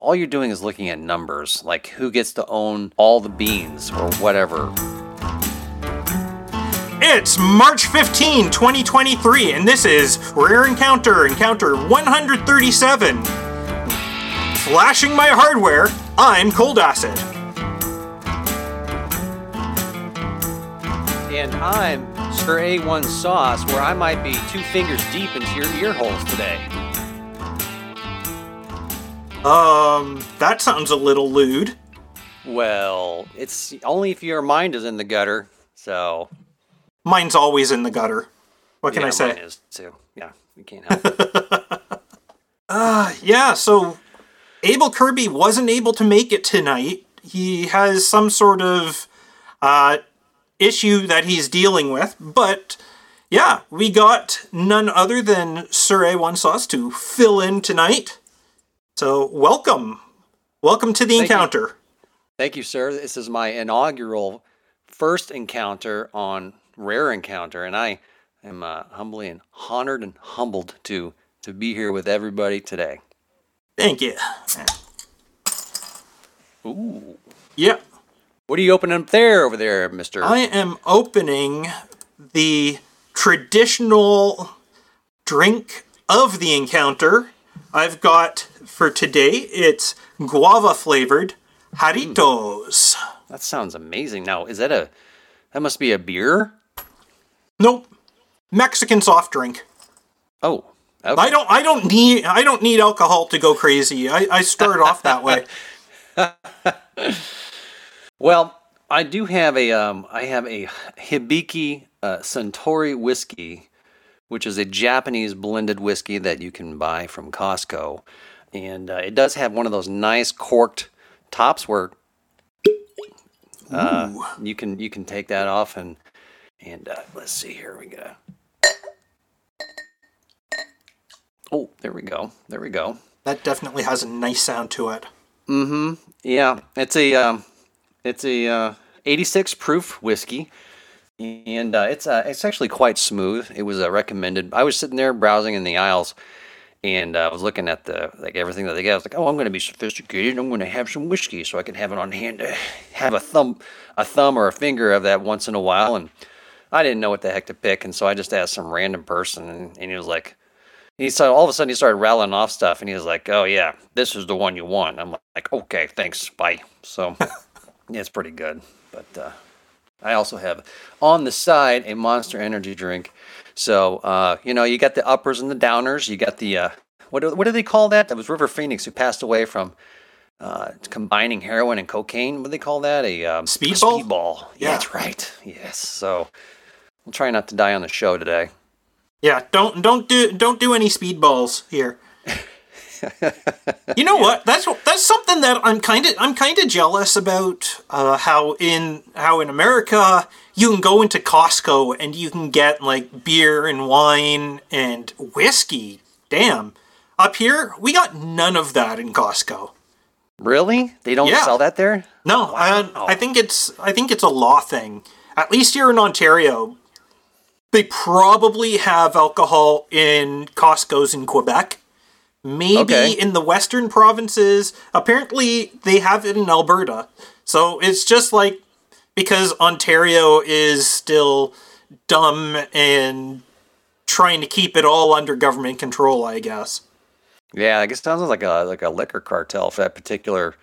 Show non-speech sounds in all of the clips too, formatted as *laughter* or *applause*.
all you're doing is looking at numbers, like who gets to own all the beans or whatever. It's March 15, 2023, and this is Rare Encounter, Encounter 137. Flashing my hardware, I'm Cold Acid. And I'm Sir A1 Sauce, where I might be two fingers deep into your ear holes today. Um, that sounds a little lewd. Well, it's only if your mind is in the gutter, so. Mine's always in the gutter. What can yeah, I say? Mine is too. Yeah, we can't help it. Uh, *laughs* yeah, so Abel Kirby wasn't able to make it tonight. He has some sort of uh, issue that he's dealing with, but yeah, we got none other than Sir A1 Sauce to fill in tonight. So, welcome. Welcome to the Thank you. encounter. Thank you, sir. This is my inaugural first encounter on Rare Encounter, and I am uh, humbly and honored and humbled to to be here with everybody today. Thank you. Ooh, Yeah, what are you opening up there over there, Mister? I am opening the traditional drink of the encounter. I've got for today, it's guava flavored Jarritos. That sounds amazing. Now, is that a that must be a beer? Nope. Mexican soft drink. Oh, okay. I don't I don't need I don't need alcohol to go crazy. I, I started off that way. *laughs* Well, I do have a um, I have a Hibiki uh, Suntory whiskey, which is a Japanese blended whiskey that you can buy from Costco, and uh, it does have one of those nice corked tops where uh, you can you can take that off and and uh, let's see here we go. Oh, there we go. There we go. That definitely has a nice sound to it. Mm-hmm. Yeah, it's a um, it's a uh, 86 proof whiskey, and uh, it's uh, it's actually quite smooth. It was uh, recommended. I was sitting there browsing in the aisles, and uh, I was looking at the like everything that they got. I was like, oh, I'm going to be sophisticated. I'm going to have some whiskey so I can have it on hand to have a thumb, a thumb or a finger of that once in a while. And I didn't know what the heck to pick, and so I just asked some random person, and, and he was like, he saw all of a sudden he started rattling off stuff, and he was like, "Oh yeah, this is the one you want." I'm like, "Okay, thanks, bye." So *laughs* yeah, it's pretty good. But uh, I also have on the side a Monster Energy drink. So uh, you know, you got the uppers and the downers. You got the uh, what do, what do they call that? That was River Phoenix who passed away from uh, combining heroin and cocaine. What do they call that? A um, Speedball? Speedball. Yeah, Yeah. that's right. Yes. So I'll try not to die on the show today. Yeah, don't don't do don't do any speedballs here. You know what? That's that's something that I'm kind of I'm kind of jealous about. Uh, how in how in America you can go into Costco and you can get like beer and wine and whiskey. Damn, up here we got none of that in Costco. Really? They don't Yeah. sell that there? No, I I think it's I think it's a law thing. At least here in Ontario, they probably have alcohol in Costco's in Quebec. Maybe Okay. in the western provinces. Apparently, they have it in Alberta. So it's just like because Ontario is still dumb and trying to keep it all under government control, I guess. Yeah, I guess it sounds like a like a liquor cartel for that particular.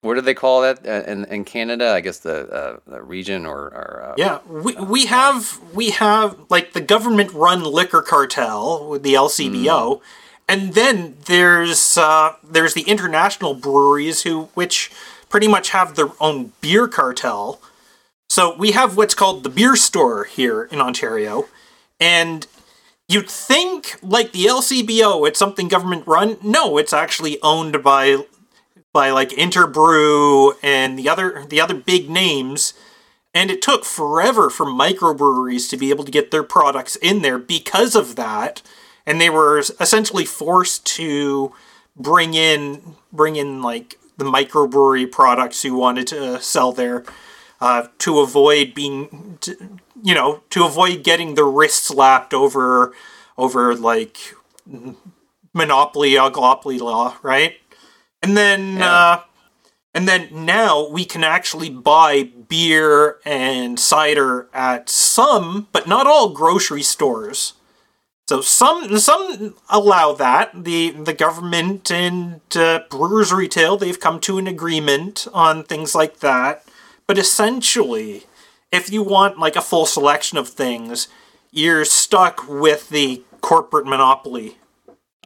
What do they call that uh, in in Canada? I guess the, uh, the region or, or uh, Yeah, we, we have we have like the government run liquor cartel with the LCBO, and then there's uh, there's the international breweries who which pretty much have their own beer cartel. So we have what's called the beer store here in Ontario, and you'd think like the LCBO, it's something government run. No, it's actually owned by by like Interbrew and the other the other big names. And it took forever for microbreweries to be able to get their products in there because of that. And they were essentially forced to bring in bring in like the microbrewery products who wanted to sell there uh, to avoid being to, you know to avoid getting the wrist slapped over over like monopoly oligopoly law right And then Yeah. uh and then now we can actually buy beer and cider at some, but not all grocery stores. So some some allow that. The the government and uh, brewers retail they've come to an agreement on things like that. But essentially, if you want like a full selection of things, you're stuck with the corporate monopoly.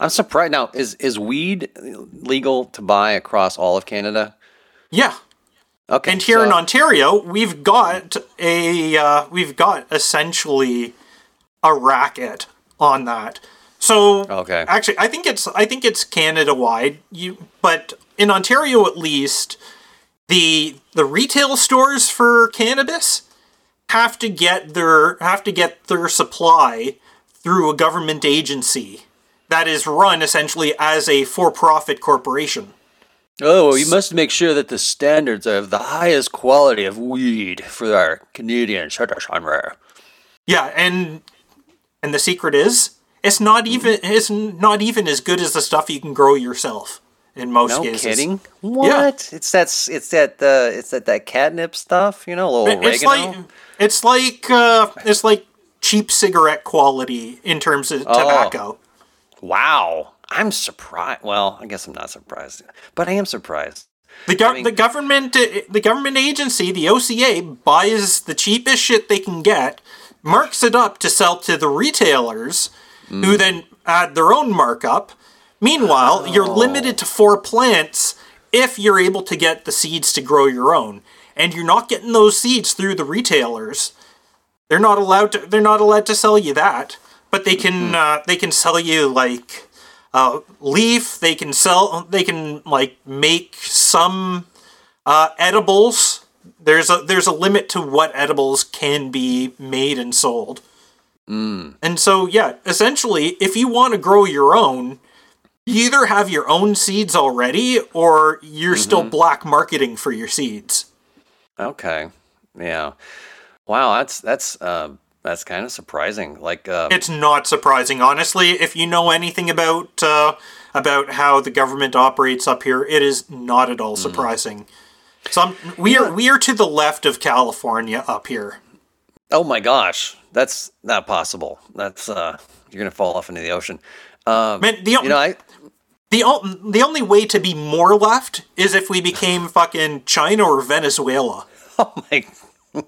I'm surprised. Now, is is weed legal to buy across all of Canada? Yeah, Okay. and here in Ontario, we've got a uh, we've got essentially a racket on that. So Okay. actually, I think it's I think it's Canada wide. You but in Ontario at least, the the retail stores for cannabis have to get their have to get their supply through a government agency that is run essentially as a for-profit corporation. Oh, well, you must make sure that the standards are of the highest quality of weed for our Canadian citizenry. Yeah, and and the secret is it's not even it's not even as good as the stuff you can grow yourself in most No cases. kidding. What? It's that. It's that. Uh, it's that that catnip stuff. You know, a little It's oregano. like it's like uh, it's like cheap cigarette quality in terms of Oh. tobacco. wow. I'm surprised. Well, I guess I'm not surprised, but I am surprised. The, gov- mean- the government the government agency, the OCA, buys the cheapest shit they can get, marks it up to sell to the retailers, who Mm. then add their own markup. Meanwhile, you're Oh. limited to four plants if you're able to get the seeds to grow your own, and you're not getting those seeds through the retailers. They're not allowed to. They're not allowed to sell you that, but they can. Uh, they can sell you like uh, leaf. They can sell. They can like make some uh, edibles. There's a there's a limit to what edibles can be made and sold. And so yeah, essentially, if you want to grow your own, you either have your own seeds already, or you're still black marketing for your seeds. Okay. Yeah. Wow. That's that's uh, that's kind of surprising. Like. Um, It's not surprising, honestly. If you know anything about uh, about how the government operates up here, it is not at all surprising. Some we are we are to the left of California up here. Oh my gosh, that's not possible. That's uh, you're gonna fall off into the ocean. Um, Man, the you know, I the the only way to be more left is if we became fucking China or Venezuela. *laughs* oh my,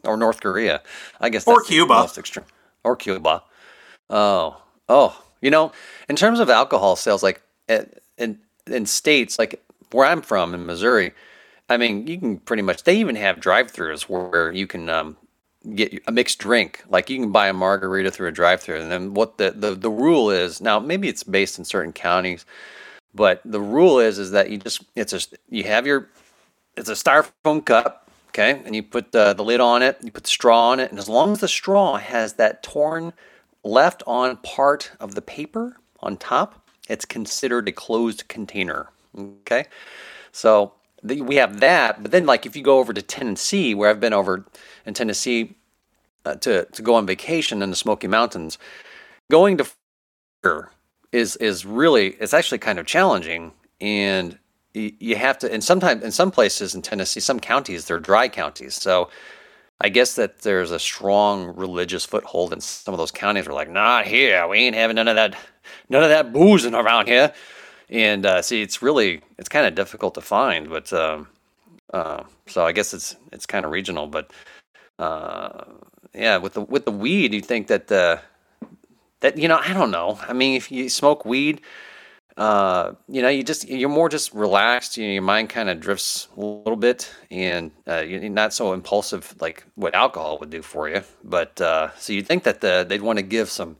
or North Korea. I guess Or Cuba. most extreme. Or Cuba. Oh, oh, you know, in terms of alcohol sales, like in in states like where I'm from in Missouri, I mean, you can pretty much. They even have drive-throughs where you can um, get a mixed drink. Like you can buy a margarita through a drive-through, and then what the, the the rule is now. Maybe it's based in certain counties, but the rule is is that you just it's a you have your it's a styrofoam cup, okay, and you put the, the lid on it, you put the straw on it, and as long as the straw has that torn left on part of the paper on top, it's considered a closed container, okay. So we have that, but then like if you go over to Tennessee, where I've been over in Tennessee uh, to to go on vacation in the Smoky Mountains, going to is is really it's actually kind of challenging and y- you have to and sometimes in some places in Tennessee some counties they're dry counties so I guess that there's a strong religious foothold in some of those counties We're like not here we ain't having none of that none of that boozing around here and uh, see it's really it's kind of difficult to find but um, uh, so I guess it's it's kind of regional but uh, yeah with the with the weed you think that the that you know i don't know. I mean if you smoke weed uh you know you just you're more just relaxed you know, your mind kind of drifts a little bit and uh, you're not so impulsive like what alcohol would do for you. But uh so you'd think that the, they'd want to give some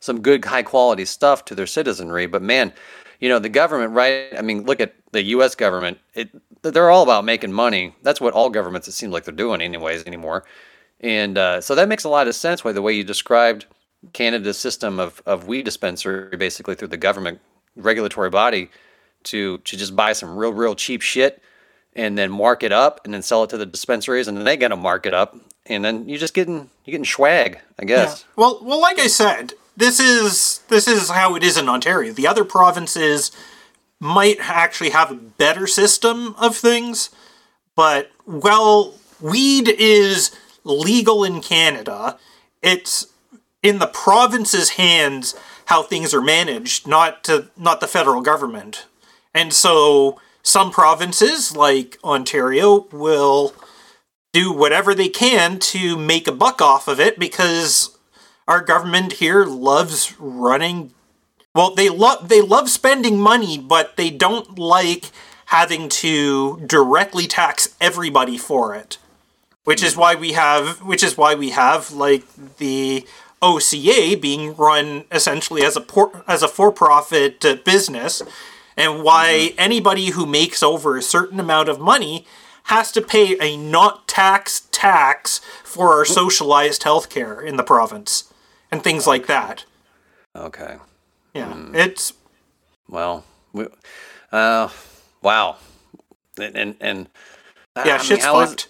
some good high quality stuff to their citizenry but man you know the government right i mean look at the us government. It they're all about making money. That's what all governments it seems like they're doing anyways anymore. And uh, so that makes a lot of sense why the way you described Canada's system of, of weed dispensary, basically through the government regulatory body, to to just buy some real real cheap shit and then mark it up and then sell it to the dispensaries and then they gotta mark it up. And then you're just getting you're getting swag, I guess. Well, well, like I said, this is this is how it is in Ontario. The other provinces might actually have a better system of things. But well, weed is legal in Canada. It's in the province's hands how things are managed, not to not the federal government. And so some provinces like Ontario will do whatever they can to make a buck off of it because our government here loves running well they love they love spending money but they don't like having to directly tax everybody for it which is why we have which is why we have like the OCA being run essentially as a por- as a for-profit uh, business and why anybody who makes over a certain amount of money has to pay a not tax tax for our socialized healthcare in the province and things like that. Okay. Yeah, it's Well, we, uh, wow. And and, and yeah, I mean, shit's fucked.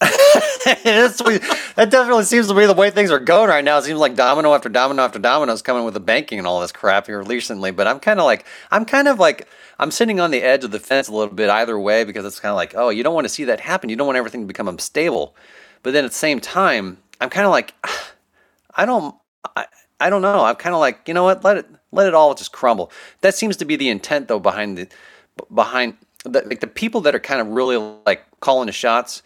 *laughs* That definitely seems to be the way things are going right now. It seems like domino after domino after domino is coming with the banking and all this crap here recently. But I'm kind of like, I'm kind of like, I'm sitting on the edge of the fence a little bit either way because it's kind of like, oh, you don't want to see that happen. You don't want everything to become unstable. But then at the same time, I'm kind of like, *sighs* I don't, I, I don't know. I'm kind of like, you know what? Let it, let it all just crumble. That seems to be the intent though behind the, behind the, like the people that are kind of really like calling the shots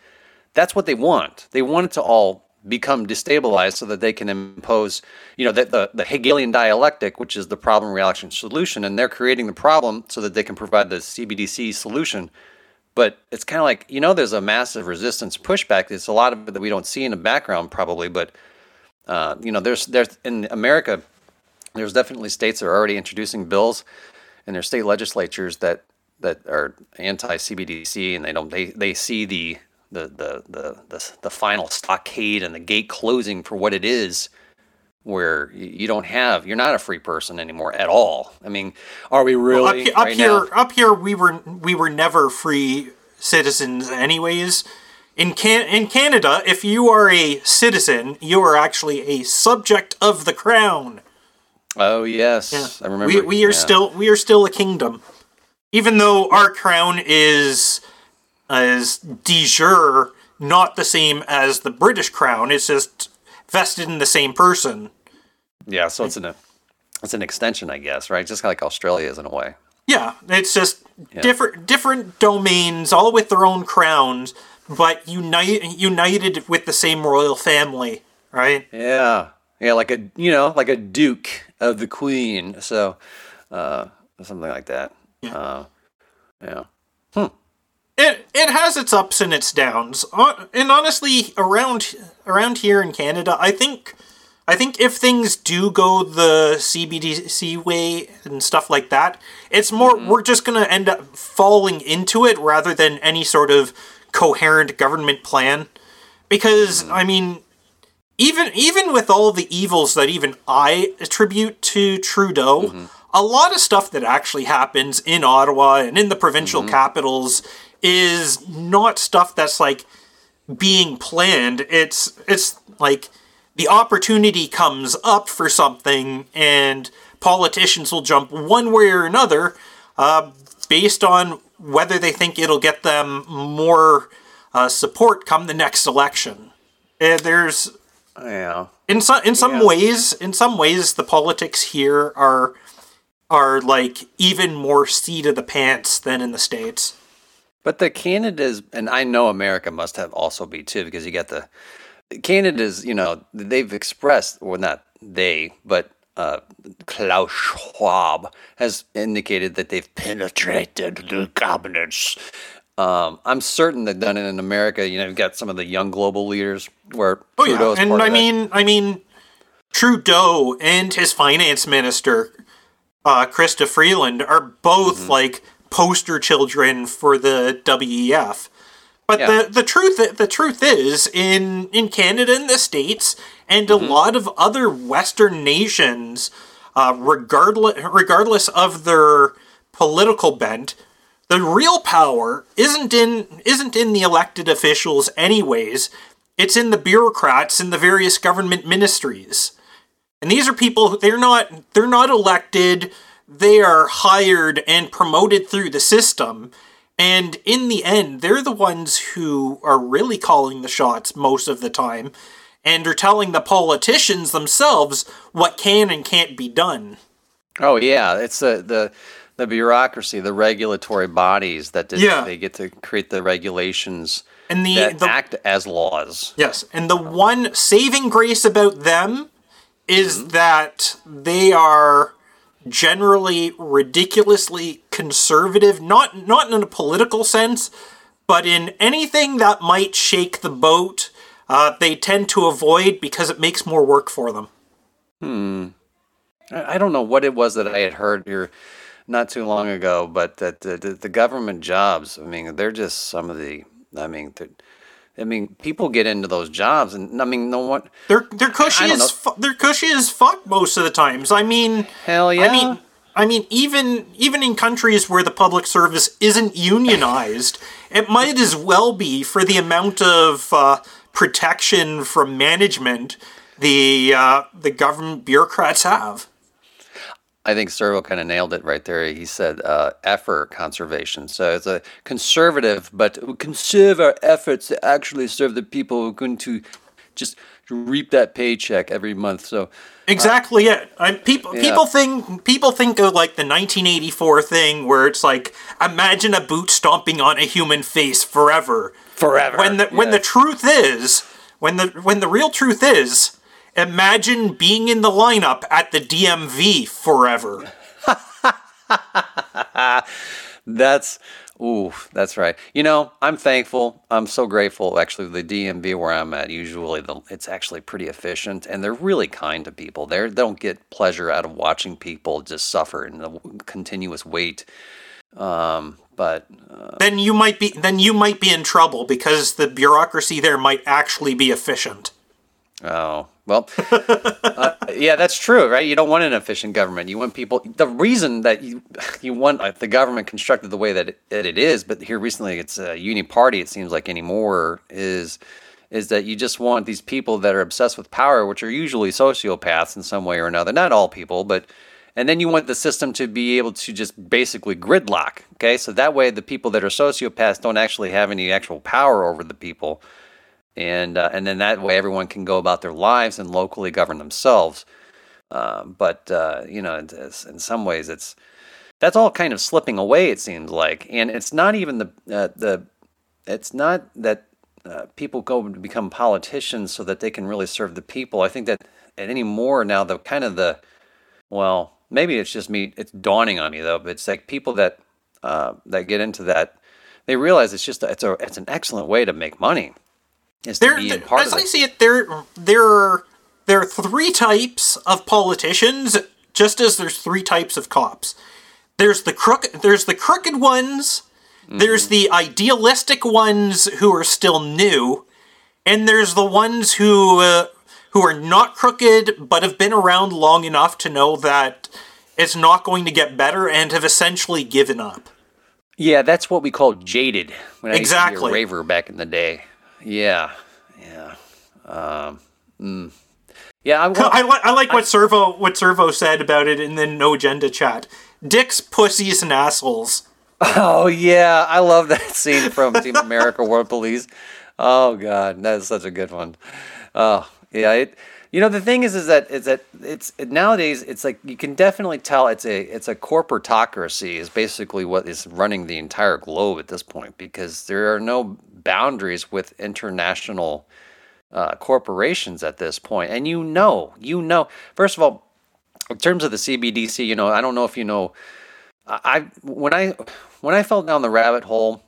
that's what they want. They want it to all become destabilized so that they can impose, you know, the, the, the Hegelian dialectic, which is the problem reaction solution, and they're creating the problem so that they can provide the CBDC solution. But it's kind of like, you know, there's a massive resistance pushback. There's a lot of it that we don't see in the background probably, but uh, you know, there's there's in America, there's definitely states that are already introducing bills in their state legislatures that that are anti CBDC and they don't they they see the the, the the the the final stockade and the gate closing for what it is where you don't have you're not a free person anymore at all. I mean, are we Up, really he- up right here, now? up here, we were we were never free citizens, anyways. In can in Canada, if you are a citizen, you are actually a subject of the crown. Oh yes, I remember. We we are yeah. still we are still a kingdom, even though our crown is is de jure not the same as the British crown. It's just vested in the same person. yeah. So it's an it's an extension, I guess, right? Just like Australia is in a way. Yeah, it's just different different domains, all with their own crowns, but unite, united with the same royal family, right? Yeah, yeah, like a you know like a duke of the queen. So uh, something like that. Yeah. Uh, yeah. It it has its ups and its downs, Uh, and honestly, around around here in Canada, I think I think if things do go the CBDC way and stuff like that, it's more we're just gonna end up falling into it rather than any sort of coherent government plan. Because hmm. I mean, even even with all the evils that even I attribute to Trudeau, mm-hmm. a lot of stuff that actually happens in Ottawa and in the provincial mm-hmm. capitals is not stuff that's like being planned. It's it's like the opportunity comes up for something and politicians will jump one way or another uh, based on whether they think it'll get them more uh, support come the next election. Uh, there's Yeah. in some in some Yeah. ways in some ways the politics here are are like even more seat of the pants than in the states. But the Canada's, and I know America must have also be too, because you got the Canada's, you know, they've expressed, or not they, but uh, Klaus Schwab has indicated that they've penetrated the cabinets. Um, I'm certain they've done it in America. You know, you've got some of the young global leaders where Oh Trudeau's yeah, and I mean, I mean, Trudeau and his finance minister, uh, Chrystia Freeland, are both Mm-hmm. like poster children for the WEF. But Yeah. the the truth the truth is in in Canada and the states and Mm-hmm. a lot of other Western nations, uh, regardless regardless of their political bent, the real power isn't in isn't in the elected officials anyways. It's in the bureaucrats in the various government ministries. And these are people who they're not they're not elected. they are hired and promoted through the system. And in the end, they're the ones who are really calling the shots most of the time and are telling the politicians themselves what can and can't be done. Oh yeah, it's the the the bureaucracy, the regulatory bodies that did, Yeah. they get to create the regulations And the, that the act as laws. Yes, and the one saving grace about them is Mm-hmm. that they are generally ridiculously conservative, not not in a political sense, but in anything that might shake the boat. Uh, they tend to avoid because it makes more work for them. I I don't know what it was that I had heard here not too long ago, but that the, the, the government jobs, I mean, they're just some of the, I mean, I mean, people get into those jobs, and I mean, no one, They're they're cushy as fu- they're cushy as fuck most of the times. I mean, hell yeah. I mean, I mean, even even in countries where the public service isn't unionized, it might as well be for the amount of uh, protection from management the uh, the government bureaucrats have. I think Servo kind of nailed it right there. He said uh, effort conservation. So it's a conservative, but conserve our efforts to actually serve the people who are going to just reap that paycheck every month. So Exactly it. I, people Yeah. people think people think of like the 1984 thing where it's like imagine a boot stomping on a human face forever. forever. when the when the truth is when the when the real truth is imagine being in the lineup at the DMV forever *laughs* That's ooh, that's right. You know, I'm thankful. I'm so grateful. Actually, the DMV where I'm at, usually the it's actually pretty efficient, and they're really kind to people. They're, they don't get pleasure out of watching people just suffer in the continuous wait. Um, but then you might be then you might be in trouble because the bureaucracy there might actually be efficient Oh, well, uh, *laughs* yeah, that's true, right? You don't want an efficient government. You want people. The reason that you *laughs* you want uh, the government constructed the way that it, that it is, but here recently it's a uni party. It seems like anymore is is that you just want these people that are obsessed with power, which are usually sociopaths in some way or another. Not all people, but and then you want the system to be able to just basically gridlock. Okay, so that way the people that are sociopaths don't actually have any actual power over the people and uh, and then that way everyone can go about their lives and locally govern themselves. Uh, but uh, you know, it's, in some ways, it's that's all kind of slipping away. It seems like, and it's not even the uh, the it's not that uh, people go to become politicians so that they can really serve the people. I think that anymore now the kind of the well, maybe it's just me. It's dawning on me though. But it's like people that uh, that get into that, they realize it's just it's a it's an excellent way to make money. To there be in there- part as i see it there there are there are three types of politicians just as there's three types of cops there's the crook there's the crooked ones there's the idealistic ones who are still new and there's the ones who uh, who are not crooked but have been around long enough to know that it's not going to get better and have essentially given up Yeah, that's what we call jaded. When I Exactly. raver back in the day. Yeah, yeah, um, mm. yeah. I, *laughs* want, I, li- I like what Servo what Servo said about it in the No Agenda chat. Dicks, pussies, and assholes. oh yeah, I love that *laughs* scene from Team America: World Police. Oh god, that's such a good one. Oh yeah, it. You know the thing is, is that is that it's it, nowadays it's like you can definitely tell it's a it's a corporatocracy is basically what is running the entire globe at this point because there are no boundaries with international uh, corporations at this point, and you know, you know. First of all, in terms of the CBDC, you know, I don't know if you know. I when I when I fell down the rabbit hole,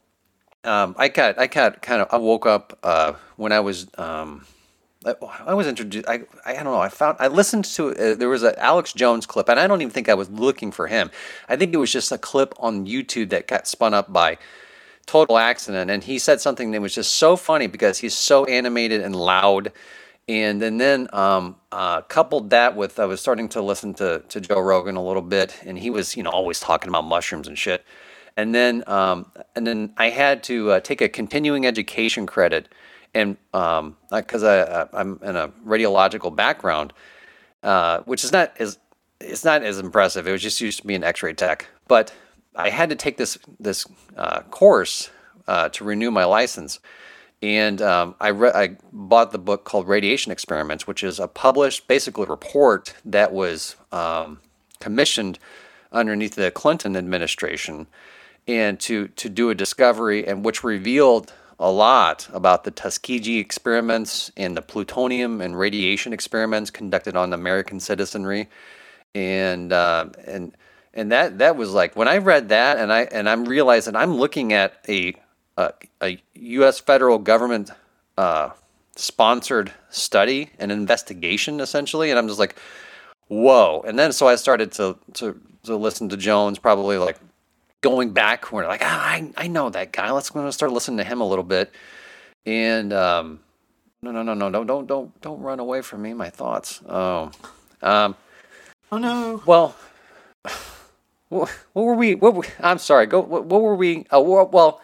um, I got I got kind of I woke up uh, when I was um, I, I was introduced. I I don't know. I found I listened to uh, there was an Alex Jones clip, and I don't even think I was looking for him. I think it was just a clip on YouTube that got spun up by total accident and he said something that was just so funny because he's so animated and loud. And, and then um, uh, coupled that with i was starting to listen to, to joe rogan a little bit and he was you know always talking about mushrooms and shit. And then um, and then i had to uh, take a continuing education credit and because I, I i'm in a radiological background uh, which is not as it's not as impressive. It was just used to be an X-ray tech, but I had to take this this uh, course uh, to renew my license, and um, I re- I bought the book called Radiation Experiments, which is a published, basically report that was um, commissioned underneath the Clinton administration, and to to do a discovery and which revealed a lot about the Tuskegee experiments and the plutonium and radiation experiments conducted on American citizenry, and uh, and and that that was like when I read that and I and I'm realizing I'm looking at a a, a U.S. federal government uh, sponsored study, an investigation essentially, and I'm just like, whoa! And then so I started to to to listen to Jones, probably like going back where like ah, I I know that guy. Let's go start listening to him a little bit. And um, no no no no don't don't don't don't run away from me. My thoughts. Oh, um, oh no. Well, what, were we? What were, I'm sorry. Go. What, what were we? Uh, well.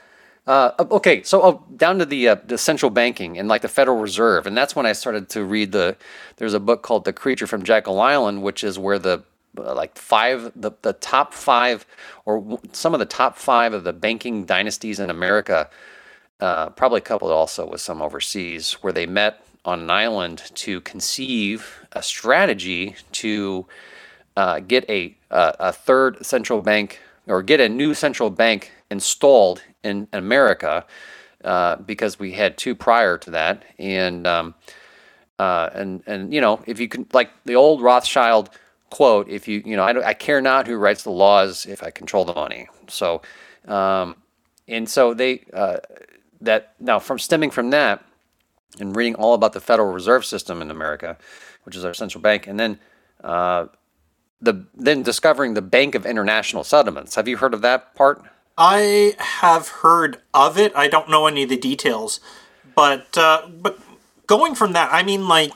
Uh, okay, so oh, down to the uh, the central banking and like the Federal Reserve, and that's when I started to read the. There's a book called The Creature from Jekyll Island, which is where the uh, like five the, the top five or some of the top five of the banking dynasties in america uh, probably coupled also with some overseas where they met on an island to conceive a strategy to uh, get a, a, a third central bank or get a new central bank installed in america uh, because we had two prior to that and um, uh, and and you know if you can like the old rothschild quote, if you, you know, I, I care not who writes the laws if I control the money. So, um, and so they, uh, that now from stemming from that and reading all about the Federal Reserve System in America, which is our central bank, and then, uh, the then discovering the Bank of International Settlements. Have you heard of that part? I have heard of it. I don't know any of the details, but uh, but going from that, I mean, like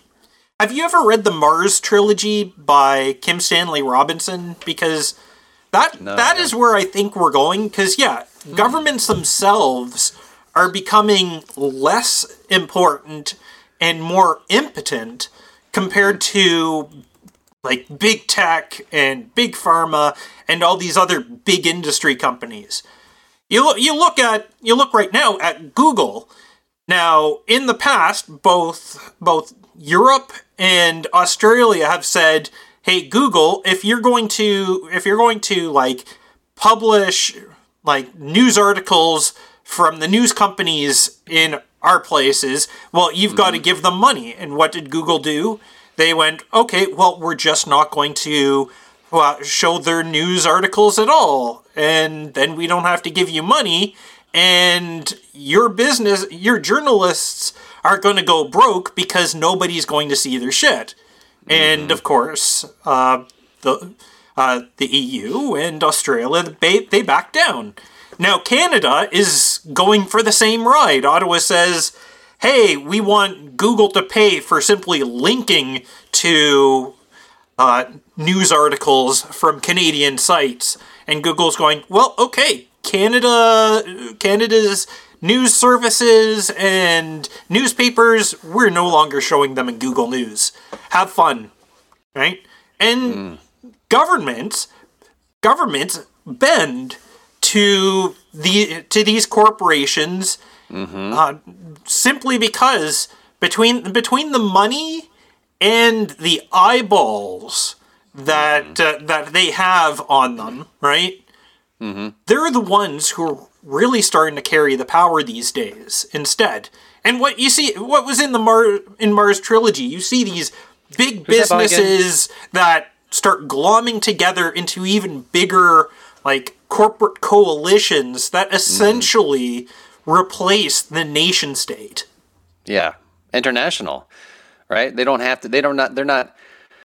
have you ever read the Mars trilogy by Kim Stanley Robinson? Because that no, that no. is where I think we're going. Because yeah, mm. governments themselves are becoming less important and more impotent compared to like big tech and big pharma and all these other big industry companies. You look, you look at you look right now at Google. Now, in the past, both both Europe and Australia have said, "Hey Google, if you're going to if you're going to like publish like news articles from the news companies in our places, well, you've mm-hmm. got to give them money." And what did Google do? They went, "Okay, well, we're just not going to well, show their news articles at all, and then we don't have to give you money." And your business, your journalists are going to go broke because nobody's going to see their shit. Mm-hmm. And of course, uh, the uh, the EU and Australia they they back down. Now Canada is going for the same ride. Ottawa says, "Hey, we want Google to pay for simply linking to uh, news articles from Canadian sites." And Google's going, "Well, okay, Canada Canada's news services and newspapers, we're no longer showing them in Google News. Have fun, right? And mm. governments, governments bend to the to these corporations mm-hmm. uh, simply because between between the money and the eyeballs that mm. uh, that they have on them, right? Mm-hmm. They're the ones who are really starting to carry the power these days instead. And what you see, what was in the Mar in Mars trilogy, you see these big Who's businesses that, that start glomming together into even bigger, like corporate coalitions that mm-hmm. essentially mm. Replace the nation state. Yeah, international, right? They don't have to. They don't not. They're not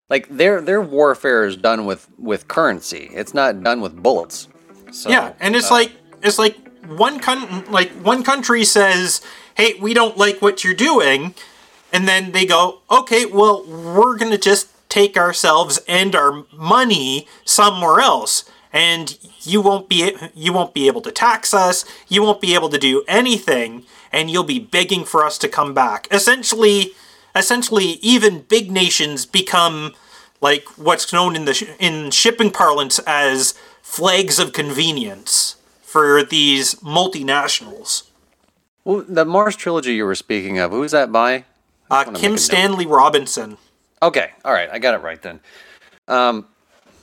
like their their warfare is done with with currency. It's not done with bullets. So, yeah, and it's uh, like it's like one con- like one country says, "Hey, we don't like what you're doing," and then they go, "Okay, well, we're going to just take ourselves and our money somewhere else." And you won't be you won't be able to tax us. You won't be able to do anything, and you'll be begging for us to come back. Essentially, essentially, even big nations become like what's known in the sh- in shipping parlance as flags of convenience for these multinationals. Well, the Mars trilogy you were speaking of, who's that by? Uh, wanna make a Kim note. Stanley Robinson. Okay, all right, I got it right then. Um,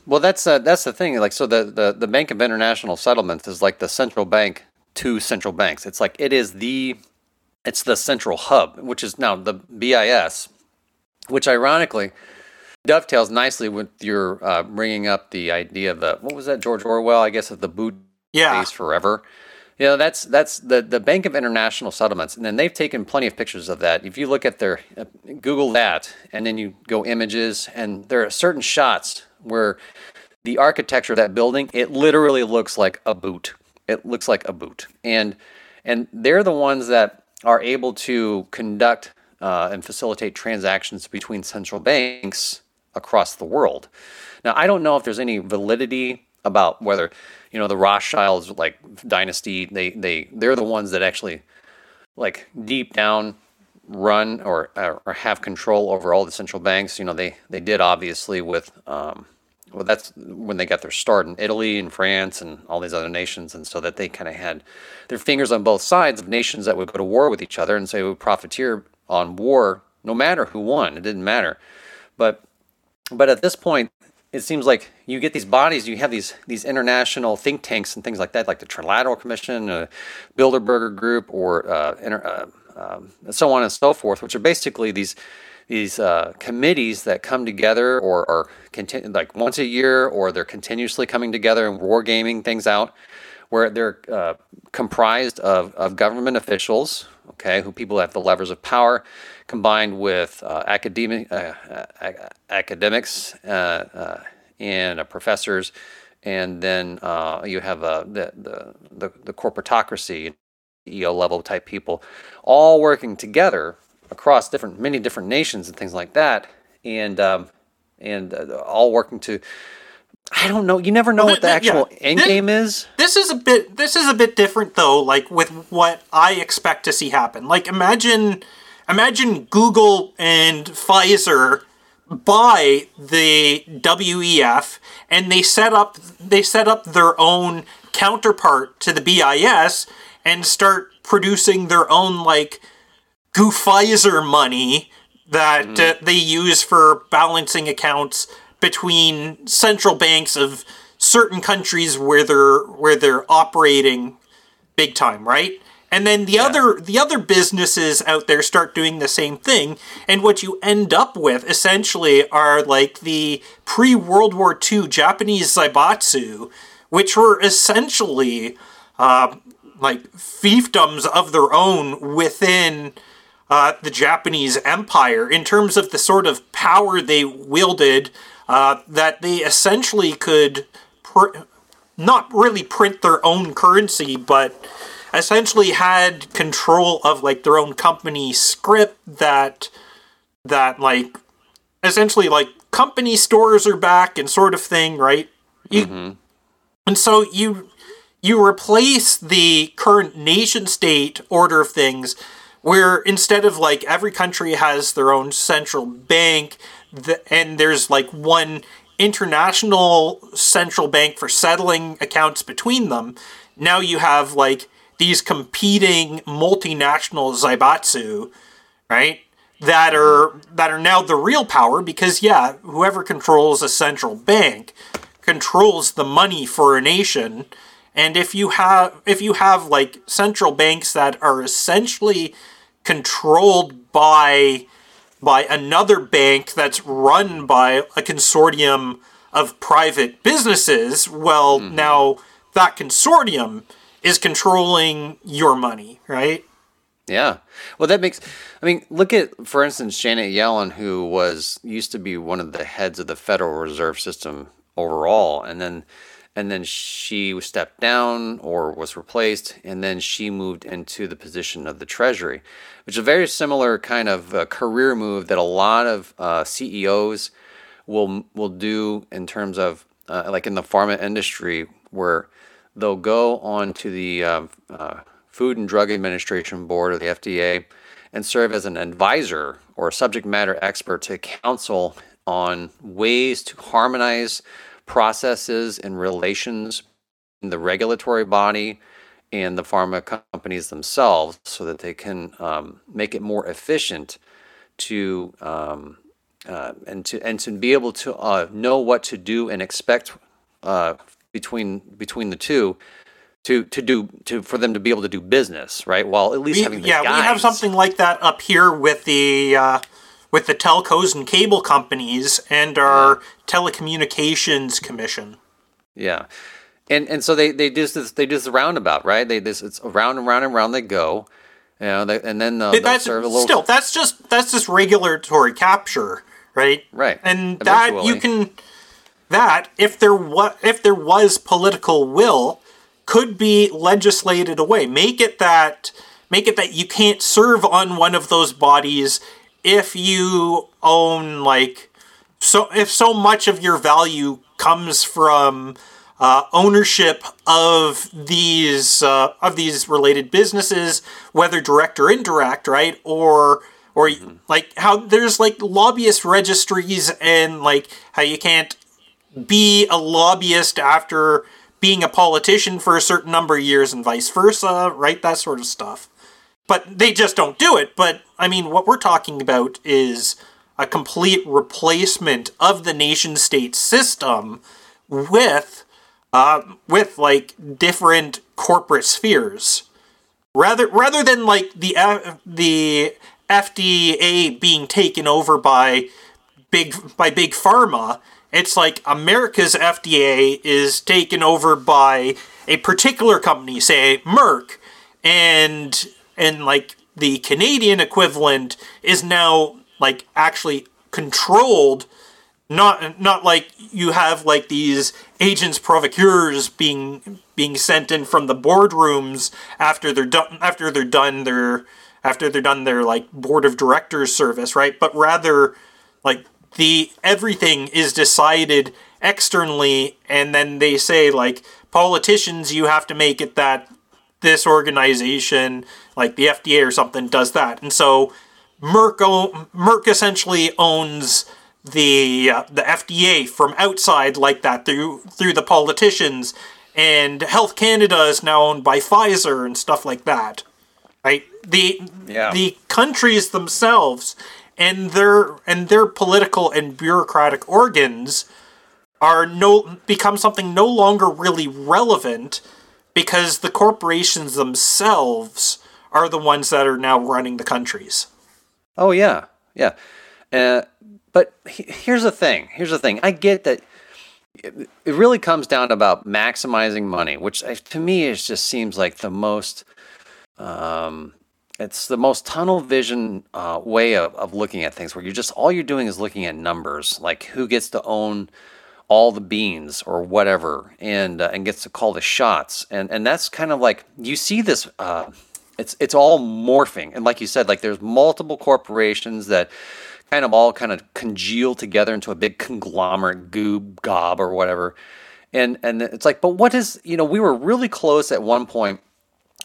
well, that's uh, that's the thing. Like, so the, the the Bank of International Settlements is like the central bank to central banks. It's like it is the it's the central hub, which is now the BIS, which ironically dovetails nicely with your uh, bringing up the idea of the what was that George Orwell? I guess of the boot Yeah. forever. You know, that's that's the the Bank of International Settlements, and then they've taken plenty of pictures of that. If you look at their uh, Google that, and then you go images, and there are certain shots where the architecture of that building it literally looks like a boot. It looks like a boot, and and they're the ones that are able to conduct uh, and facilitate transactions between central banks across the world. Now, I don't know if there's any validity about whether you know the Rothschilds like dynasty they they they're the ones that actually like deep down run or or have control over all the central banks. You know they they did obviously with um, well that's when they got their start in Italy and France and all these other nations, and so that they kind of had their fingers on both sides of nations that would go to war with each other and say would profiteer on war no matter who won. It didn't matter, but but at this point it seems like you get these bodies you have these these international think tanks and things like that like the trilateral commission uh, bilderberger group or uh, inter, uh, um, and so on and so forth which are basically these these uh, committees that come together or are like once a year or they're continuously coming together and wargaming things out where they're uh, comprised of, of government officials, okay, who people have the levers of power, combined with uh, academic uh, uh, academics uh, and professors, and then you have the, the the the corporatocracy, EO level type people, all working together across different many different nations and things like that, and um, and uh, all working to. I don't know. You never know Well, what the th- th- yeah. actual end Th- game is. This is a bit this is a bit different though, like with what I expect to see happen. Like imagine imagine Google and Pfizer buy the WEF and they set up they set up their own counterpart to the BIS and start producing their own like Goofizer money that uh, they use for balancing accounts between central banks of certain countries where they're where they're operating big time, right? And then the other the other businesses out there start doing the same thing, and what you end up with essentially are like the pre World War II Japanese zaibatsu, which were essentially uh, like fiefdoms of their own within uh, the Japanese Empire in terms of the sort of power they wielded. Uh, that they essentially could pr- not really print their own currency, but essentially had control of like their own company script that that like essentially like company stores are back and sort of thing, right? You, And so you you replace the current nation state order of things where instead of like every country has their own central bank and there's like one international central bank for settling accounts between them now you have like these competing multinational zaibatsu right that are that are now the real power because yeah whoever controls a central bank controls the money for a nation and if you have if you have like central banks that are essentially controlled by by another bank that's run by a consortium of private businesses well mm-hmm. now that consortium is controlling your money right Yeah. Well, that makes. I mean, look at, for instance, Janet Yellen, who was used to be one of the heads of the Federal Reserve System overall, and then, and then she stepped down or was replaced, and then she moved into the position of the Treasury, which is a very similar kind of uh, career move that a lot of uh, CEOs will will do in terms of uh, like in the pharma industry, where they'll go on to the uh, uh, Food and Drug Administration Board or the FDA and serve as an advisor or subject matter expert to counsel on ways to harmonize processes and relations in the regulatory body and the pharma companies themselves so that they can um, make it more efficient to um, uh, and to and to be able to uh, know what to do and expect uh, between between the two to to do to for them to be able to do business right? While at least We- having the yeah, we have something like that up here with the uh, with the telcos and cable companies and our telecommunications commission. Yeah, and and so they they do this they do this roundabout right they this it's around and round and round they go, you know they, and then they'll, they'll that's serve a little still that's just that's just regulatory capture, right? Right. And that you can that if there was if there was political will could be legislated away. Make it that make it that you can't serve on one of those bodies if you own like so if so much of your value comes from uh, ownership of these uh, of these related businesses, whether direct or indirect, right? Or or like how there's like lobbyist registries and like how you can't be a lobbyist after being a politician for a certain number of years and vice versa, right? That sort of stuff. But they just don't do it. But I mean, what we're talking about is a complete replacement of the nation state system with uh, with like different corporate spheres rather rather than like the F- the FDA being taken over by big by big pharma it's like America's FDA is taken over by a particular company say Merck and and like the Canadian equivalent is now like actually controlled not not like you have like these agents provocateurs being being sent in from the boardrooms after they're done after they're done their after they're done their like board of directors service right? But rather like the everything is decided externally and then they say like politicians you have to make it that this organization like the FDA or something does that and so Merck, o- Merck essentially owns the uh, the FDA from outside like that through through the politicians, and Health Canada is now owned by Pfizer and stuff like that. Right? The Yeah. the countries themselves and their and their political and bureaucratic organs are no become something no longer really relevant because the corporations themselves are the ones that are now running the countries. Oh yeah, yeah. Uh, but he- here's the thing. Here's the thing. I get that. It it really comes down to about maximizing money, which I- to me is just seems like the most. Um, it's the most tunnel vision uh, way of, of looking at things, where you're just all you're doing is looking at numbers, like who gets to own all the beans or whatever, and uh, and gets to call the shots, and and that's kind of like you see this. Uh, it's it's all morphing, and like you said, like there's multiple corporations that kind of all kind of congeal together into a big conglomerate goob gob or whatever, and and it's like, but what is you know we were really close at one point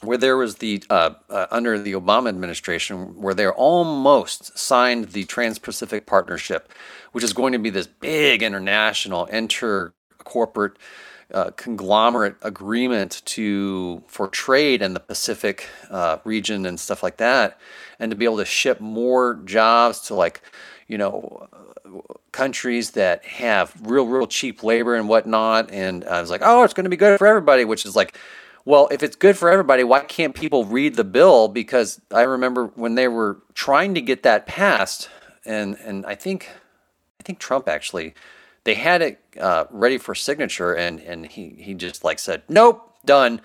where there was the uh, uh, under the Obama administration, where they almost signed the Trans-Pacific Partnership, which is going to be this big international inter-corporate uh, conglomerate agreement to for trade in the Pacific uh, region and stuff like that, and to be able to ship more jobs to like, you know, countries that have real, real cheap labor and whatnot. And I was like, oh, it's going to be good for everybody, which is like, well, if it's good for everybody, why can't people read the bill? Because I remember when they were trying to get that passed, and and I think I think Trump actually they had it uh, ready for signature, and and he he just like said nope, done.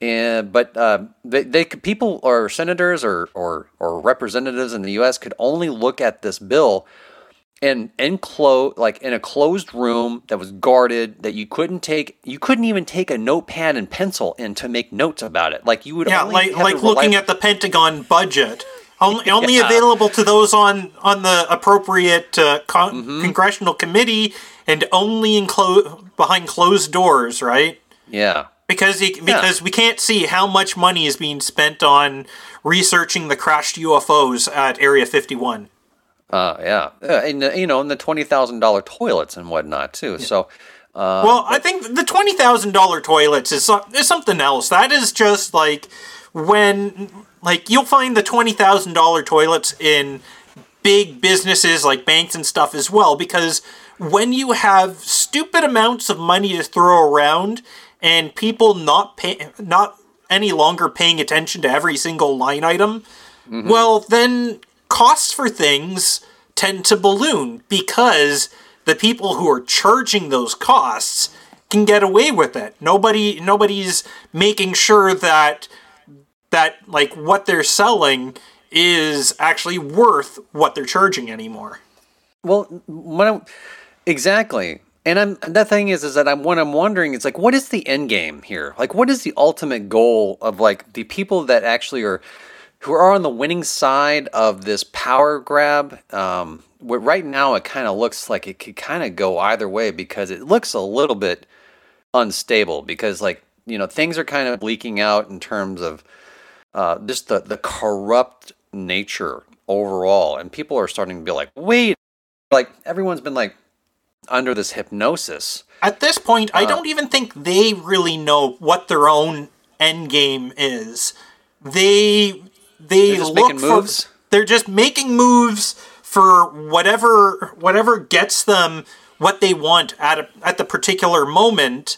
And but uh, they they people or senators or or or representatives in the U.S. could only look at this bill and enclosed like in a closed room that was guarded that you couldn't take you couldn't even take a notepad and pencil in to make notes about it like you would Yeah, only like like looking at the Pentagon budget. Only, *laughs* only Yeah. available to those on on the appropriate uh, con- Mm-hmm. congressional committee, and only in clo- behind closed doors, right? yeah Because you, because we can't see how much money is being spent on researching the crashed UFOs at Area 51. Uh, yeah, uh, and the, you know, and the twenty thousand dollar toilets and whatnot too. So, uh, Well, I think the twenty thousand dollar toilets is is something else. That is just like when like you'll find the twenty thousand dollar toilets in big businesses like banks and stuff as well because when you have stupid amounts of money to throw around and people not pay not any longer paying attention to every single line item well then costs for things tend to balloon because the people who are charging those costs can get away with it nobody nobody's making sure that that like what they're selling is actually worth what they're charging anymore. Well, what I'm, exactly, and I'm the thing is, is that I'm what I'm wondering is like, what is the end game here? Like, what is the ultimate goal of like the people that actually are who are on the winning side of this power grab? Um, right now it kind of looks like it could kind of go either way because it looks a little bit unstable because like you know things are kind of leaking out in terms of uh, just the the corrupt nature overall, and people are starting to be like, wait, like everyone's been like under this hypnosis. At this point, I don't even think they really know what their own end game is. They they look for moves? they're just making moves for whatever whatever gets them what they want at a, at the particular moment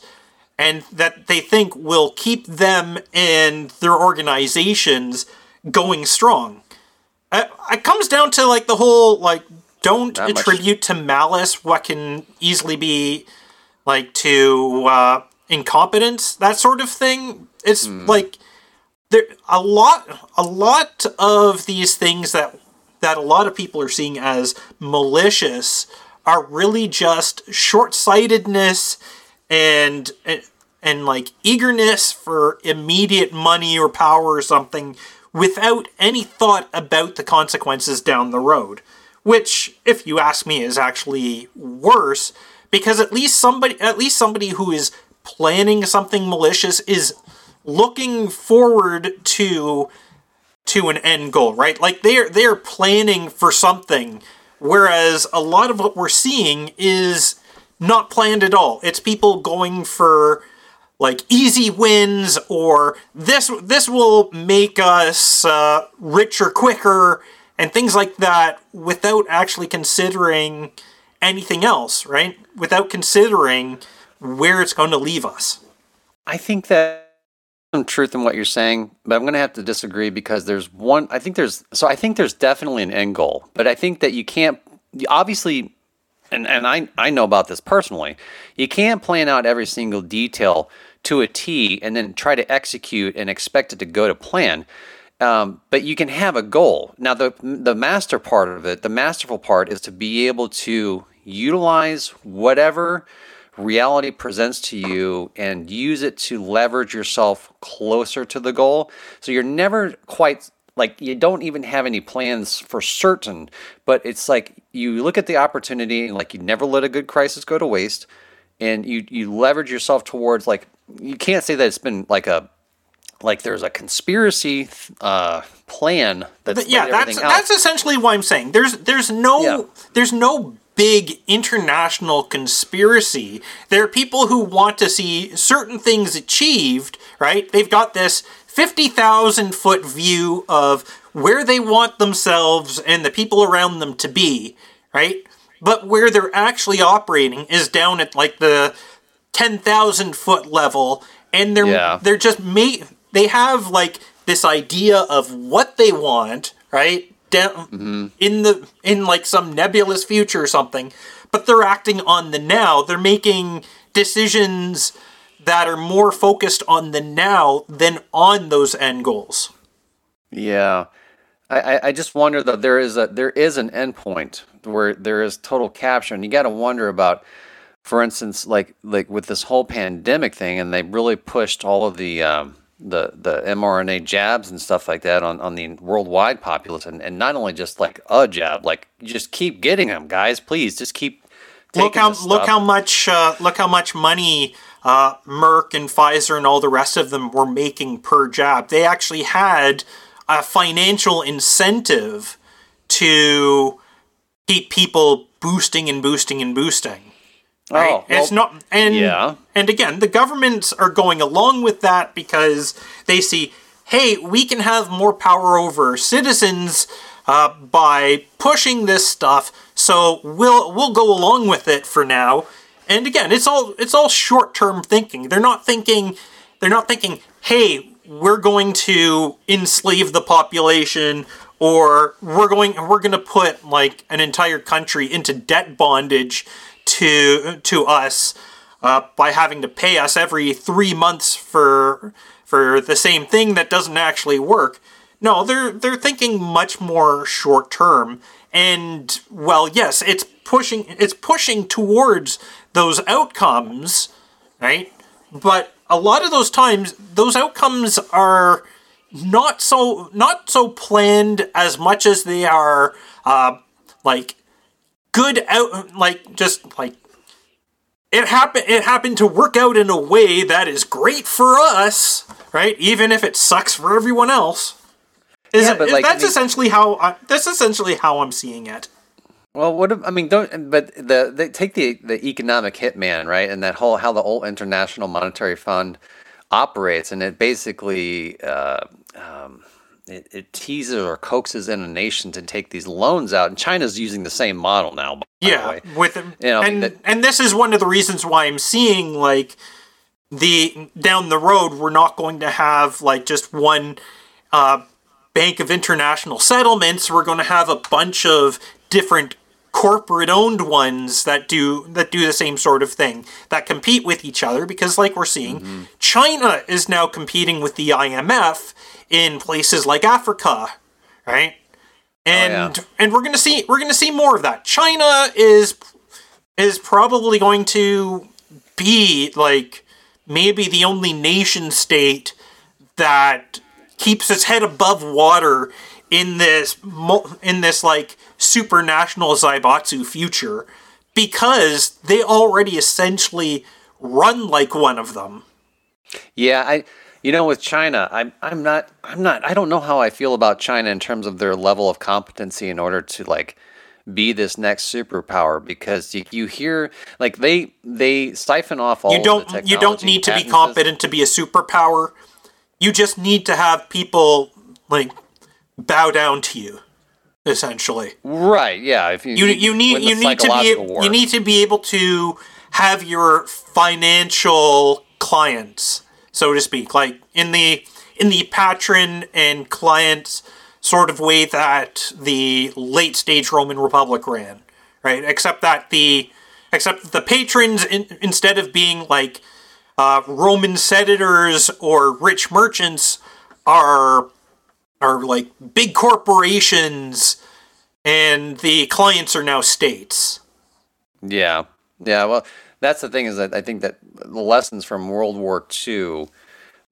and that they think will keep them and their organizations going strong. Uh, it comes down to like the whole like don't Not much. attribute to malice what can easily be like to uh, incompetence that sort of thing. It's like there a lot a lot of these things that that a lot of people are seeing as malicious are really just short-sightedness and and, and like eagerness for immediate money or power or something without any thought about the consequences down the road which if you ask me is actually worse because at least somebody at least somebody who is planning something malicious is looking forward to to an end goal, right? Like they're they're planning for something, whereas a lot of what we're seeing is not planned at all. It's people going for like easy wins or this this will make us uh, richer quicker and things like that without actually considering anything else, right? Without considering where it's going to leave us. I think that some truth in what you're saying, but I'm going to have to disagree because there's one. I think there's so I think there's definitely an end goal, but I think that you can't obviously, and and I I know about this personally. You can't plan out every single detail to a T and then try to execute and expect it to go to plan. Um, but you can have a goal. Now, the the master part of it, the masterful part, is to be able to utilize whatever reality presents to you and use it to leverage yourself closer to the goal. So you're never quite like you don't even have any plans for certain, but it's like you look at the opportunity and like you never let a good crisis go to waste and you you leverage yourself towards like you can't say that it's been like a like there's a conspiracy uh plan that's Th- yeah, that's out. that's essentially what I'm saying. There's there's no Yeah. there's no big international conspiracy. There are people who want to see certain things achieved, right? They've got this 50,000 foot view of where they want themselves and the people around them to be, right? But where they're actually operating is down at like the 10,000 foot level and they're Yeah. they're just they have like this idea of what they want, right? Down in the in like some nebulous future or something, but they're acting on the now. They're making decisions that are more focused on the now than on those end goals. Yeah, I, I, I just wonder that there is a there is an endpoint where there is total capture, and you got to wonder about, for instance, like like with this whole pandemic thing, and they really pushed all of the um, the the mRNA jabs and stuff like that on on the worldwide populace, and, and not only just like a jab, like just keep getting them, guys. Please, just keep. Look how look how much uh, look how much money uh, Merck and Pfizer and all the rest of them were making per jab. They actually had a financial incentive to keep people boosting and boosting and boosting. Right? Oh, it's not and yeah. and again, the governments are going along with that because they see, hey, we can have more power over citizens uh, by pushing this stuff, so we'll we'll go along with it for now. And again, it's all it's all short term thinking. They're not thinking they're not thinking, hey, we're going to enslave the population or we're going we're going to put like an entire country into debt bondage to to us uh, by having to pay us every three months for for the same thing that doesn't actually work. No, they're they're thinking much more short term, and well, yes, it's pushing it's pushing towards those outcomes, right? But a lot of those times, those outcomes are not so not so planned as much as they are uh, like good out like just like it happened it happened to work out in a way that is great for us right? Even if it sucks for everyone else. Is Yeah, it- but, like, that's the- essentially how I, that's essentially how i'm seeing it. Well, what if, I mean, don't but the they take the the economic hitman right, and that whole how the whole International Monetary Fund operates, and it basically uh, um, it, it teases or coaxes in a nation to take these loans out, and China's using the same model now. Yeah with You know, and that- and this is one of the reasons why i'm seeing like the down the road we're not going to have like just one uh, bank of international settlements. We're going to have a bunch of different corporate owned ones that do that do the same sort of thing that compete with each other because like we're seeing china is now competing with the imf in places like africa right? Oh, and and we're going to see we're to see more of that. China is is probably going to be like maybe the only nation state that keeps its head above water in this in this like supranational Zaibatsu future because they already essentially run like one of them. Yeah, I you know with China, I'm I'm not I'm not I don't know how I feel about China in terms of their level of competency in order to like be this next superpower because you, you hear like they they siphon off all You don't the you don't need to be competent to be a superpower. You just need to have people like bow down to you essentially. right yeah if you you you need you need to be war. you need to be able to have your financial clients so to speak like in the in the patron and client sort of way that the late stage roman republic ran right except that the except that the patrons in, instead of being like uh, roman senators or rich merchants are are like big corporations and the clients are now states. Yeah, yeah. Well, that's the thing is that I think that the lessons from World War II,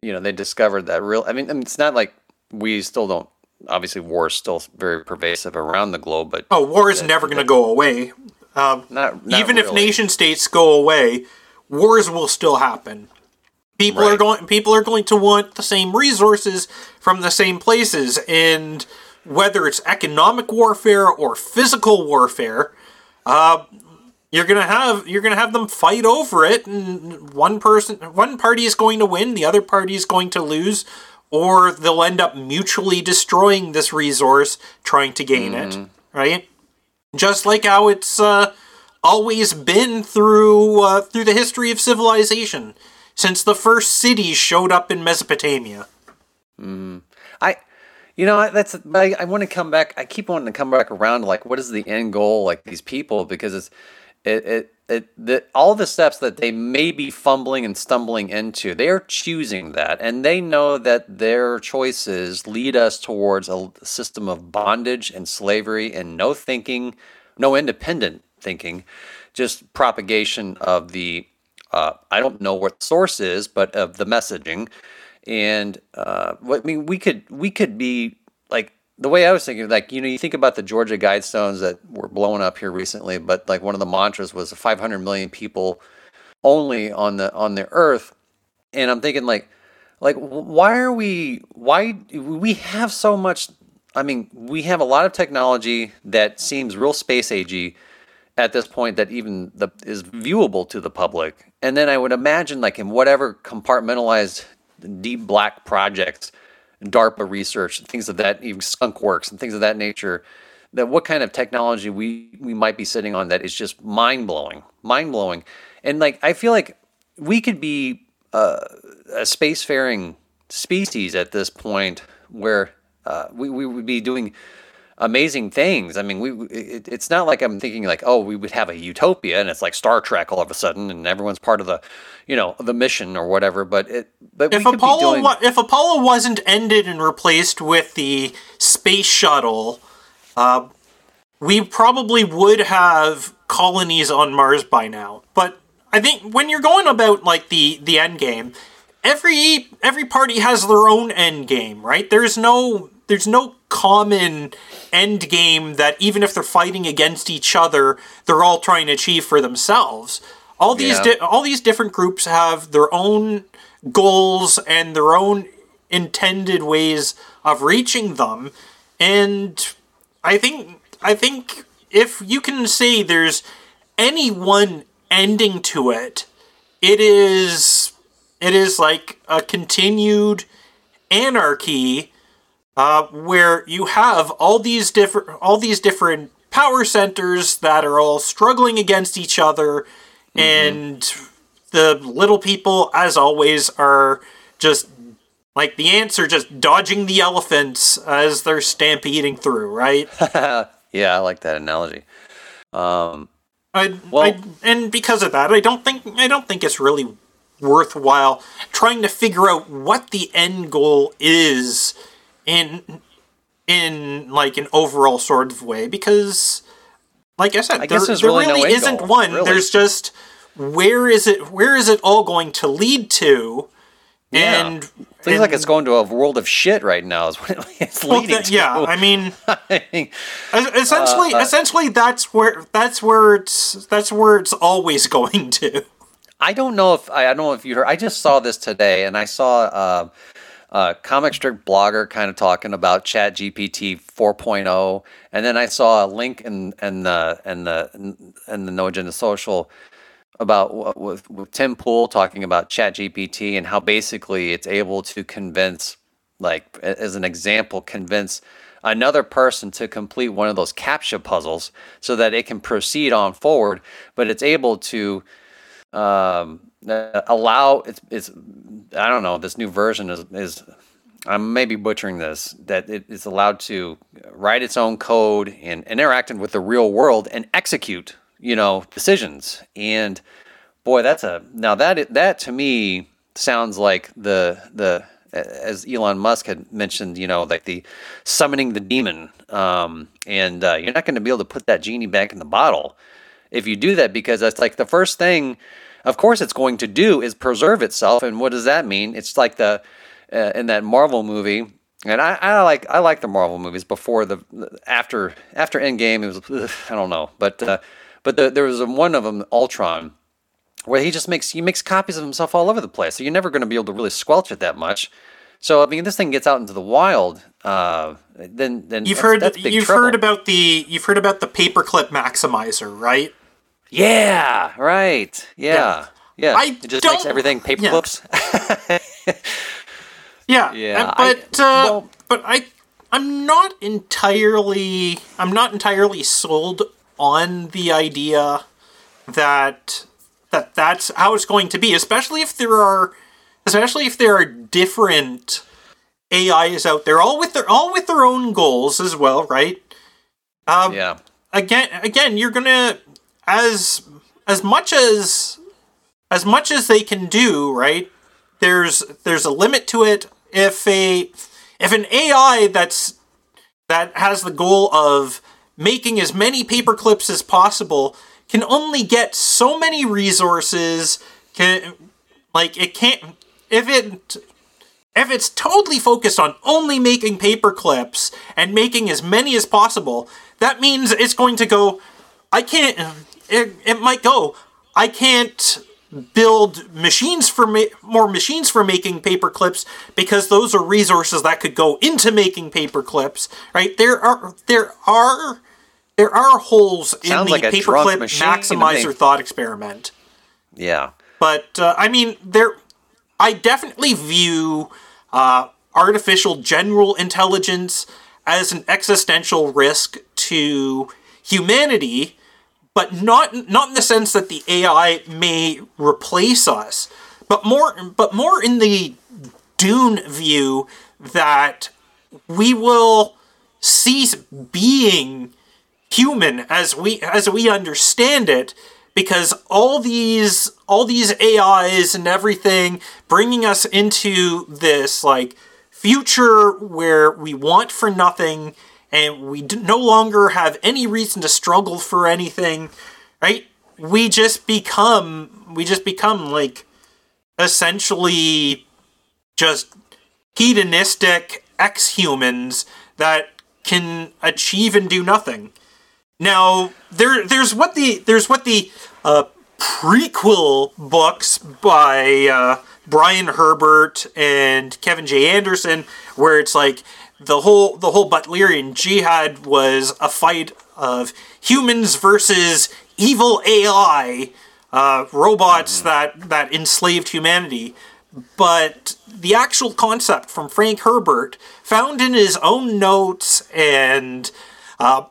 you know, they discovered that real. I mean, I mean, it's not like we still don't. Obviously, war is still very pervasive around the globe, but Oh, war is never going to go away. Um, not, not even if nation states go away, wars will still happen. People are going. People are going to want the same resources from the same places, and whether it's economic warfare or physical warfare, uh, you're gonna have you're gonna have them fight over it, and one person, one party is going to win, the other party is going to lose, or they'll end up mutually destroying this resource trying to gain it. Right? Just like how it's uh, always been through uh, through the history of civilization since the first cities showed up in Mesopotamia. I, you know, that's. I, I want to come back. I keep wanting to come back around like, what is the end goal? Like these people, because it's, it, it, it, the, all the steps that they may be fumbling and stumbling into, they are choosing that, and they know that their choices lead us towards a system of bondage and slavery and no thinking, no independent thinking, just propagation of the. Uh, I don't know what source is, but of the messaging and uh, I mean, we could we could be the way I was thinking, like you know, you think about the Georgia Guidestones that were blowing up here recently, but like one of the mantras was 500 million people only on the on the Earth, and I'm thinking like like why are we why we have so much I mean, we have a lot of technology that seems real space agey at this point that even the, is viewable to the public. And then I would imagine, like in whatever compartmentalized deep black projects, DARPA research, things of that, even skunk works and things of that nature, that what kind of technology we, we might be sitting on that is just mind blowing, mind blowing. And like, I feel like we could be uh, a spacefaring species at this point where uh, we, we would be doing amazing things. I mean, we it, it's not like I'm thinking like, oh, we would have a utopia and it's like Star Trek all of a sudden and everyone's part of the, you know, the mission or whatever. But it, but if Apollo doing... if Apollo wasn't ended and replaced with the space shuttle, uh, we probably would have colonies on Mars by now. But I think when you're going about like the the end game, every every party has their own end game, right? There's no there's no common end game that even if they're fighting against each other, they're all trying to achieve for themselves. All these yeah. di- all these different groups have their own goals and their own intended ways of reaching them, and I think I think if you can say there's any one ending to it, it is it is like a continued anarchy uh, where you have all these different all these different power centers that are all struggling against each other, mm-hmm. and the little people, as always, are just like the ants are just dodging the elephants as they're stampeding through, right? *laughs* yeah, I like that analogy. Um, I, well, I, and because of that, I don't think I don't think it's really worthwhile trying to figure out what the end goal is in in like an overall sort of way because like I said, I there, there really, really no isn't goal, one. Really. There's just where is it where is it all going to lead to? Yeah. And Seems and, like it's going to a world of shit right now. Is what *laughs* it's well, leading to. Yeah, I mean, *laughs* essentially, uh, uh, essentially, that's where that's where it's that's where it's always *laughs* going to. I don't know if I, I don't know if you heard. I just saw this today, and I saw uh, a comic strip blogger kind of talking about Chat GPT 4.0, and then I saw a link in in the in the in the No Agenda Social about with, with Tim Pool talking about Chat GPT and how basically it's able to convince, like as an example, convince another person to complete one of those captcha puzzles so that it can proceed on forward, but it's able to um, uh, allow it's, it's I don't know this new version is is I'm maybe butchering this that it is allowed to write its own code and interact with the real world and execute you know decisions. And boy that's a now that that to me sounds like the the as Elon Musk had mentioned, you know, like the summoning the demon, um, and uh, you're not going to be able to put that genie back in the bottle if you do that because that's like the first thing of course it's going to do is preserve itself. And what does that mean? It's like the uh, in that Marvel movie. And I, I like I like the Marvel movies before the after after Endgame it was I don't know but uh, but the, there was one of them Ultron where he just makes he makes copies of himself all over the place so you're never going to be able to really squelch it that much so I mean, this thing gets out into the wild, uh, then then you've that's, heard that's you've trouble. heard about the you've heard about the paperclip maximizer, right? Yeah, right. Yeah. Yeah. I it just makes everything paper yeah. clips. *laughs* yeah. Yeah. But I, uh, well, but I I'm not entirely I'm not entirely sold on the idea that that that's how it's going to be, especially if there are especially if there are different AIs out there, all with their all with their own goals as well, right? Um, yeah. Again, again, you're gonna as as much as as much as they can do, right? There's there's a limit to it. If a if an AI that's that has the goal of making as many paper clips as possible can only get so many resources can like it can't if it if it's totally focused on only making paper clips and making as many as possible that means it's going to go i can't it, it might go, I can't build machines for ma- more machines for making paper clips because those are resources that could go into making paper clips right? There are there are there are holes Sounds in the like paperclip maximizer thought experiment. Yeah. but uh, I mean, there, I definitely view uh, artificial general intelligence as an existential risk to humanity, but not not in the sense that the AI may replace us, but more but more in the Dune view that we will cease being human as we as we understand it because all these all these AIs and everything bringing us into this like future where we want for nothing and we no longer have any reason to struggle for anything right? We just become we just become like essentially just hedonistic ex-humans that can achieve and do nothing. Now there there's what the there's what the uh, prequel books by uh, Brian Herbert and Kevin J. Anderson where it's like the whole the whole Butlerian jihad was a fight of humans versus evil AI uh, robots that that enslaved humanity. But the actual concept from Frank Herbert, found in his own notes and uh,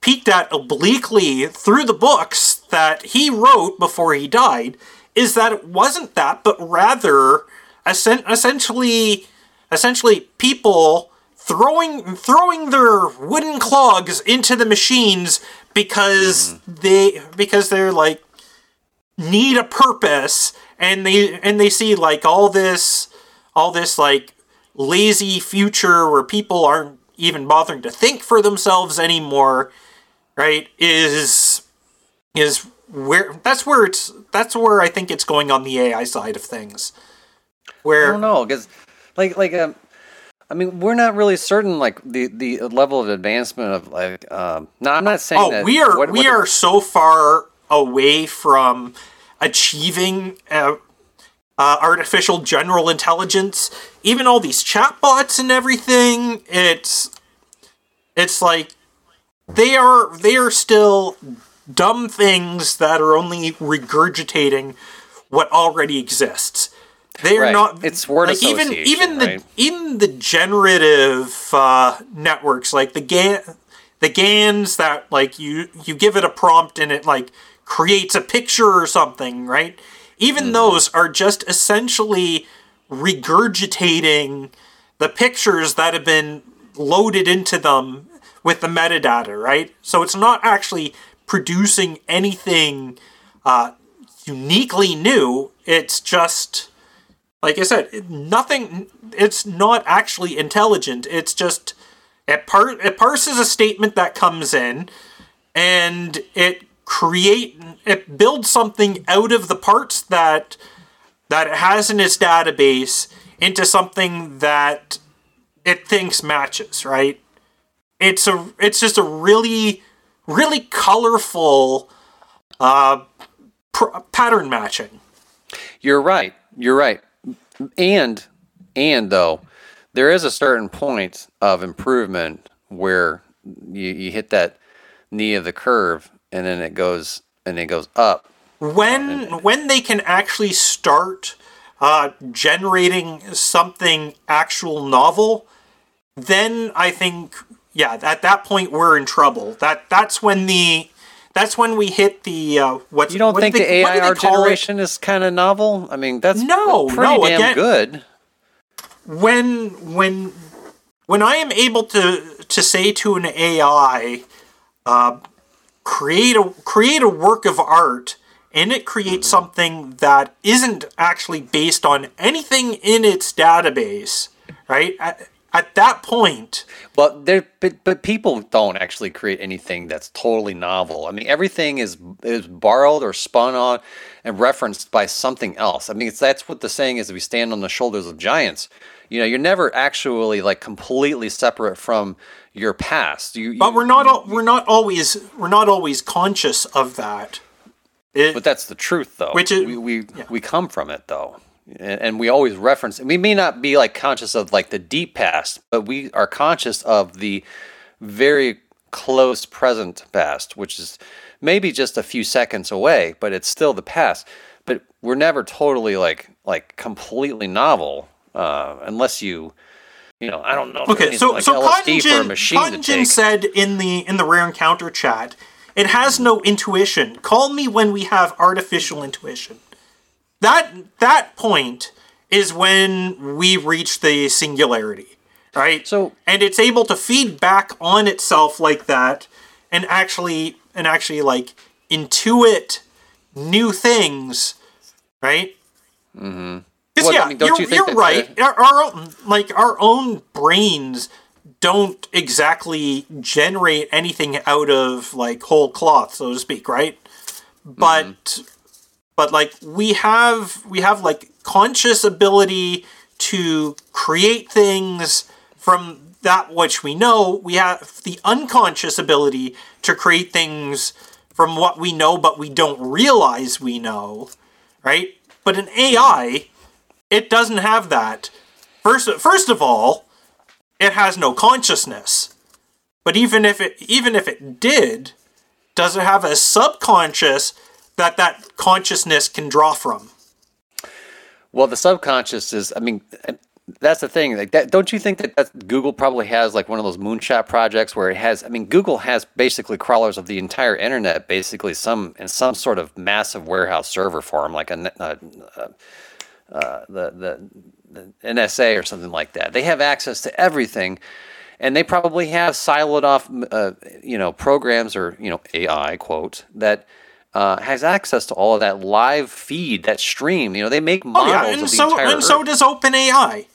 peeked at obliquely through the books that he wrote before he died, is that it wasn't that, but rather essentially, essentially people throwing throwing their wooden clogs into the machines because they because they're like need a purpose and they and they see like all this all this like lazy future where people aren't even bothering to think for themselves anymore right is is where that's where it's that's where I think it's going on the AI side of things. Where I don't know because, like, like um, I mean, we're not really certain like the the level of advancement of like. Um, no, I'm not saying oh that. we are what- we what- are so far away from achieving uh, uh, artificial general intelligence even all these chatbots and everything it's it's like they are they are still dumb things that are only regurgitating what already exists they are Right. not It's word like even association, even the right? even the generative uh, networks like the GAN the GANs that like you you give it a prompt and it like creates a picture or something, right? Even Mm-hmm. those are just essentially regurgitating the pictures that have been loaded into them with the metadata, right? So it's not actually producing anything uh, uniquely new. It's just like I said, nothing. It's not actually intelligent. It's just it par it parses a statement that comes in, and it create it builds something out of the parts that that it has in its database into something that it thinks matches. Right? It's a it's just a really really colorful uh, pr- pattern matching. You're right. You're right. And and though there is a certain point of improvement where you, you hit that knee of the curve and then it goes and it goes up. when when they can actually start uh, generating something actual novel, then I think yeah, at that point we're in trouble. That that's when the that's when we hit the uh, what You don't what think they- the what do they AIR call it? generation is kind of novel? I mean, that's No, pretty no, damn again- good. when when when I am able to to say to an AI, uh, create a create a work of art, and it creates something that isn't actually based on anything in its database, right? At, at that point, But there, but, but people don't actually create anything that's totally novel. I mean, everything is is borrowed or spun on and referenced by something else. I mean, it's, that's what the saying is: "We stand on the shoulders of giants." You know, you're never actually like completely separate from your past. You, but you- we're not al- we're not always we're not always conscious of that. It, But that's the truth, though. Which is- we we, we come from it, though, and, and we always reference. We may not be like conscious of like the deep past, but we are conscious of the very close present past, which is maybe just a few seconds away, but it's still the past. But we're never totally like like completely novel, uh, unless you. You know, I don't know. Okay, so like so LSD for a Cottongin, machine to take. said in the in the rare encounter chat, it has no intuition. Call me when we have artificial intuition. That that point is when we reach the singularity, right? So- and it's able to feed back on itself like that, and actually and actually like intuit new things, right? Mm-hmm. Well, yeah, I mean, don't you're, you that- right. Our, our own, like our own brains don't exactly generate anything out of like whole cloth, so to speak, right? But Mm-hmm. But like we have we have like conscious ability to create things from that which we know. We have the unconscious ability to create things from what we know but we don't realize we know, right? But an AI it doesn't have that. First, first of all, it has no consciousness. But even if it even if it did, does it have a subconscious that that consciousness can draw from? Well, the subconscious is. I mean, that's the thing. Like that, don't you think that that Google probably has like one of those moonshot projects where it has? I mean, Google has basically crawlers of the entire internet, basically some in some sort of massive warehouse server form, like a, uh, uh, uh, the, the the NSA or something like that. They have access to everything. And they probably have siloed off, uh, you know, programs or you know AI quote that uh, has access to all of that live feed, that stream. You know, they make Oh models yeah, and of the so entire and so Earth. does OpenAI.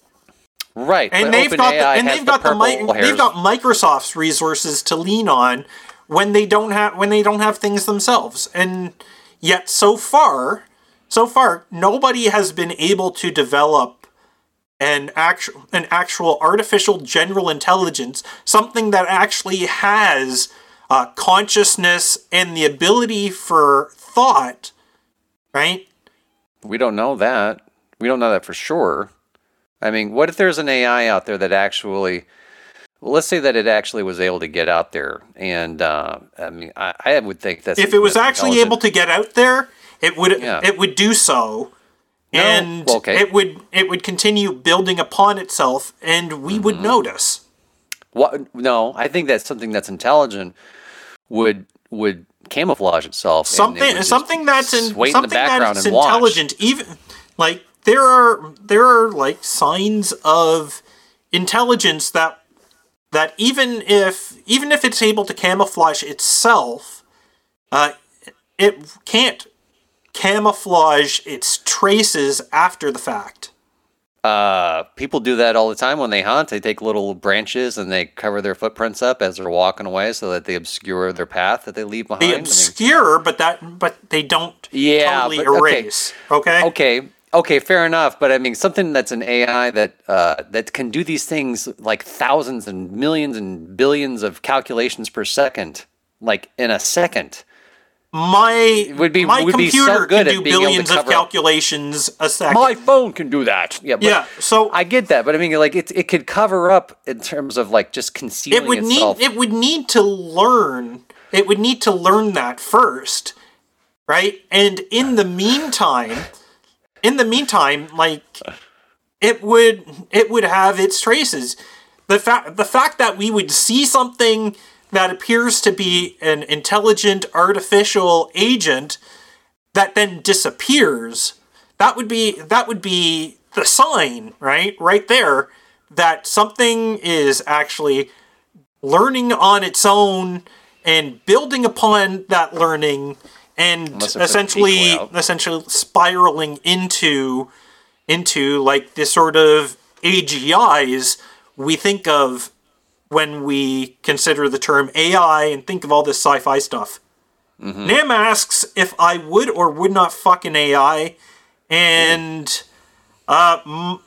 right. And they've got the, and they've got the, mi- they've got Microsoft's resources to lean on when they don't have when they don't have things themselves. And yet so far, so far nobody has been able to develop an actual an actual artificial general intelligence, something that actually has uh, consciousness and the ability for thought, right? We don't know that. We don't know that for sure. I mean, what if there's an AI out there that actually, well, let's say that it actually was able to get out there, and uh, I mean, I, I would think that's if it was actually able to get out there, it would Yeah. it would do so, and well, okay. it would it would continue building upon itself, and we Mm-hmm. would notice. What? No, I think that something that's intelligent would would camouflage itself. and it Something something that's in wait in something the background that's and watch. intelligent. Even like there are there are like signs of intelligence that that even if even if it's able to camouflage itself, uh, it can't camouflage its traces after the fact. Uh, people do that all the time when they hunt. They take little branches and they cover their footprints up as they're walking away, so that they obscure their path that they leave behind. They I mean, obscure, but that but they don't Yeah, totally but- okay. erase. Okay. okay, okay, fair enough. But I mean, something that's an AI that uh, that can do these things like thousands and millions and billions of calculations per second, like in a second. My would be- my would be so computer can do being able to billions of cover up- calculations a second. My phone can do that. Yeah, but yeah. So I get that, but I mean, like it, it could cover up in terms of like just concealing it would itself. need it would need to learn it would need to learn that first right and in the meantime in the meantime like it would it would have its traces the fact the fact that we would see something that appears to be an intelligent artificial agent that then disappears that would be that would be the sign right right there that something is actually learning on its own and building upon that learning and Unless it puts essentially essentially spiraling into into like this sort of AGIs we think of when we consider the term AI and think of all this sci-fi stuff. Mm-hmm. Nam asks if I would or would not fuck an AI, and uh, m-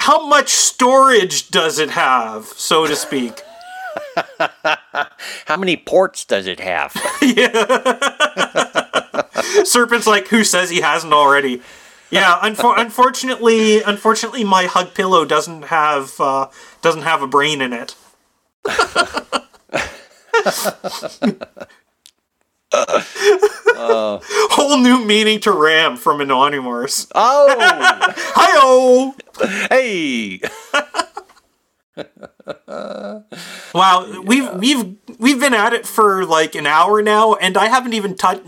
how much storage does it have, so to speak? *laughs* How many ports does it have? *laughs* Serpent's like, who says he hasn't already? Yeah, unfor- *laughs* unfortunately, unfortunately, my hug pillow doesn't have uh, doesn't have a brain in it. *laughs* Whole new meaning to Ram from Anonymous. Oh, *laughs* Hi hey. *laughs* Wow, we've we've we've been at it for like an hour now, and I haven't even touched.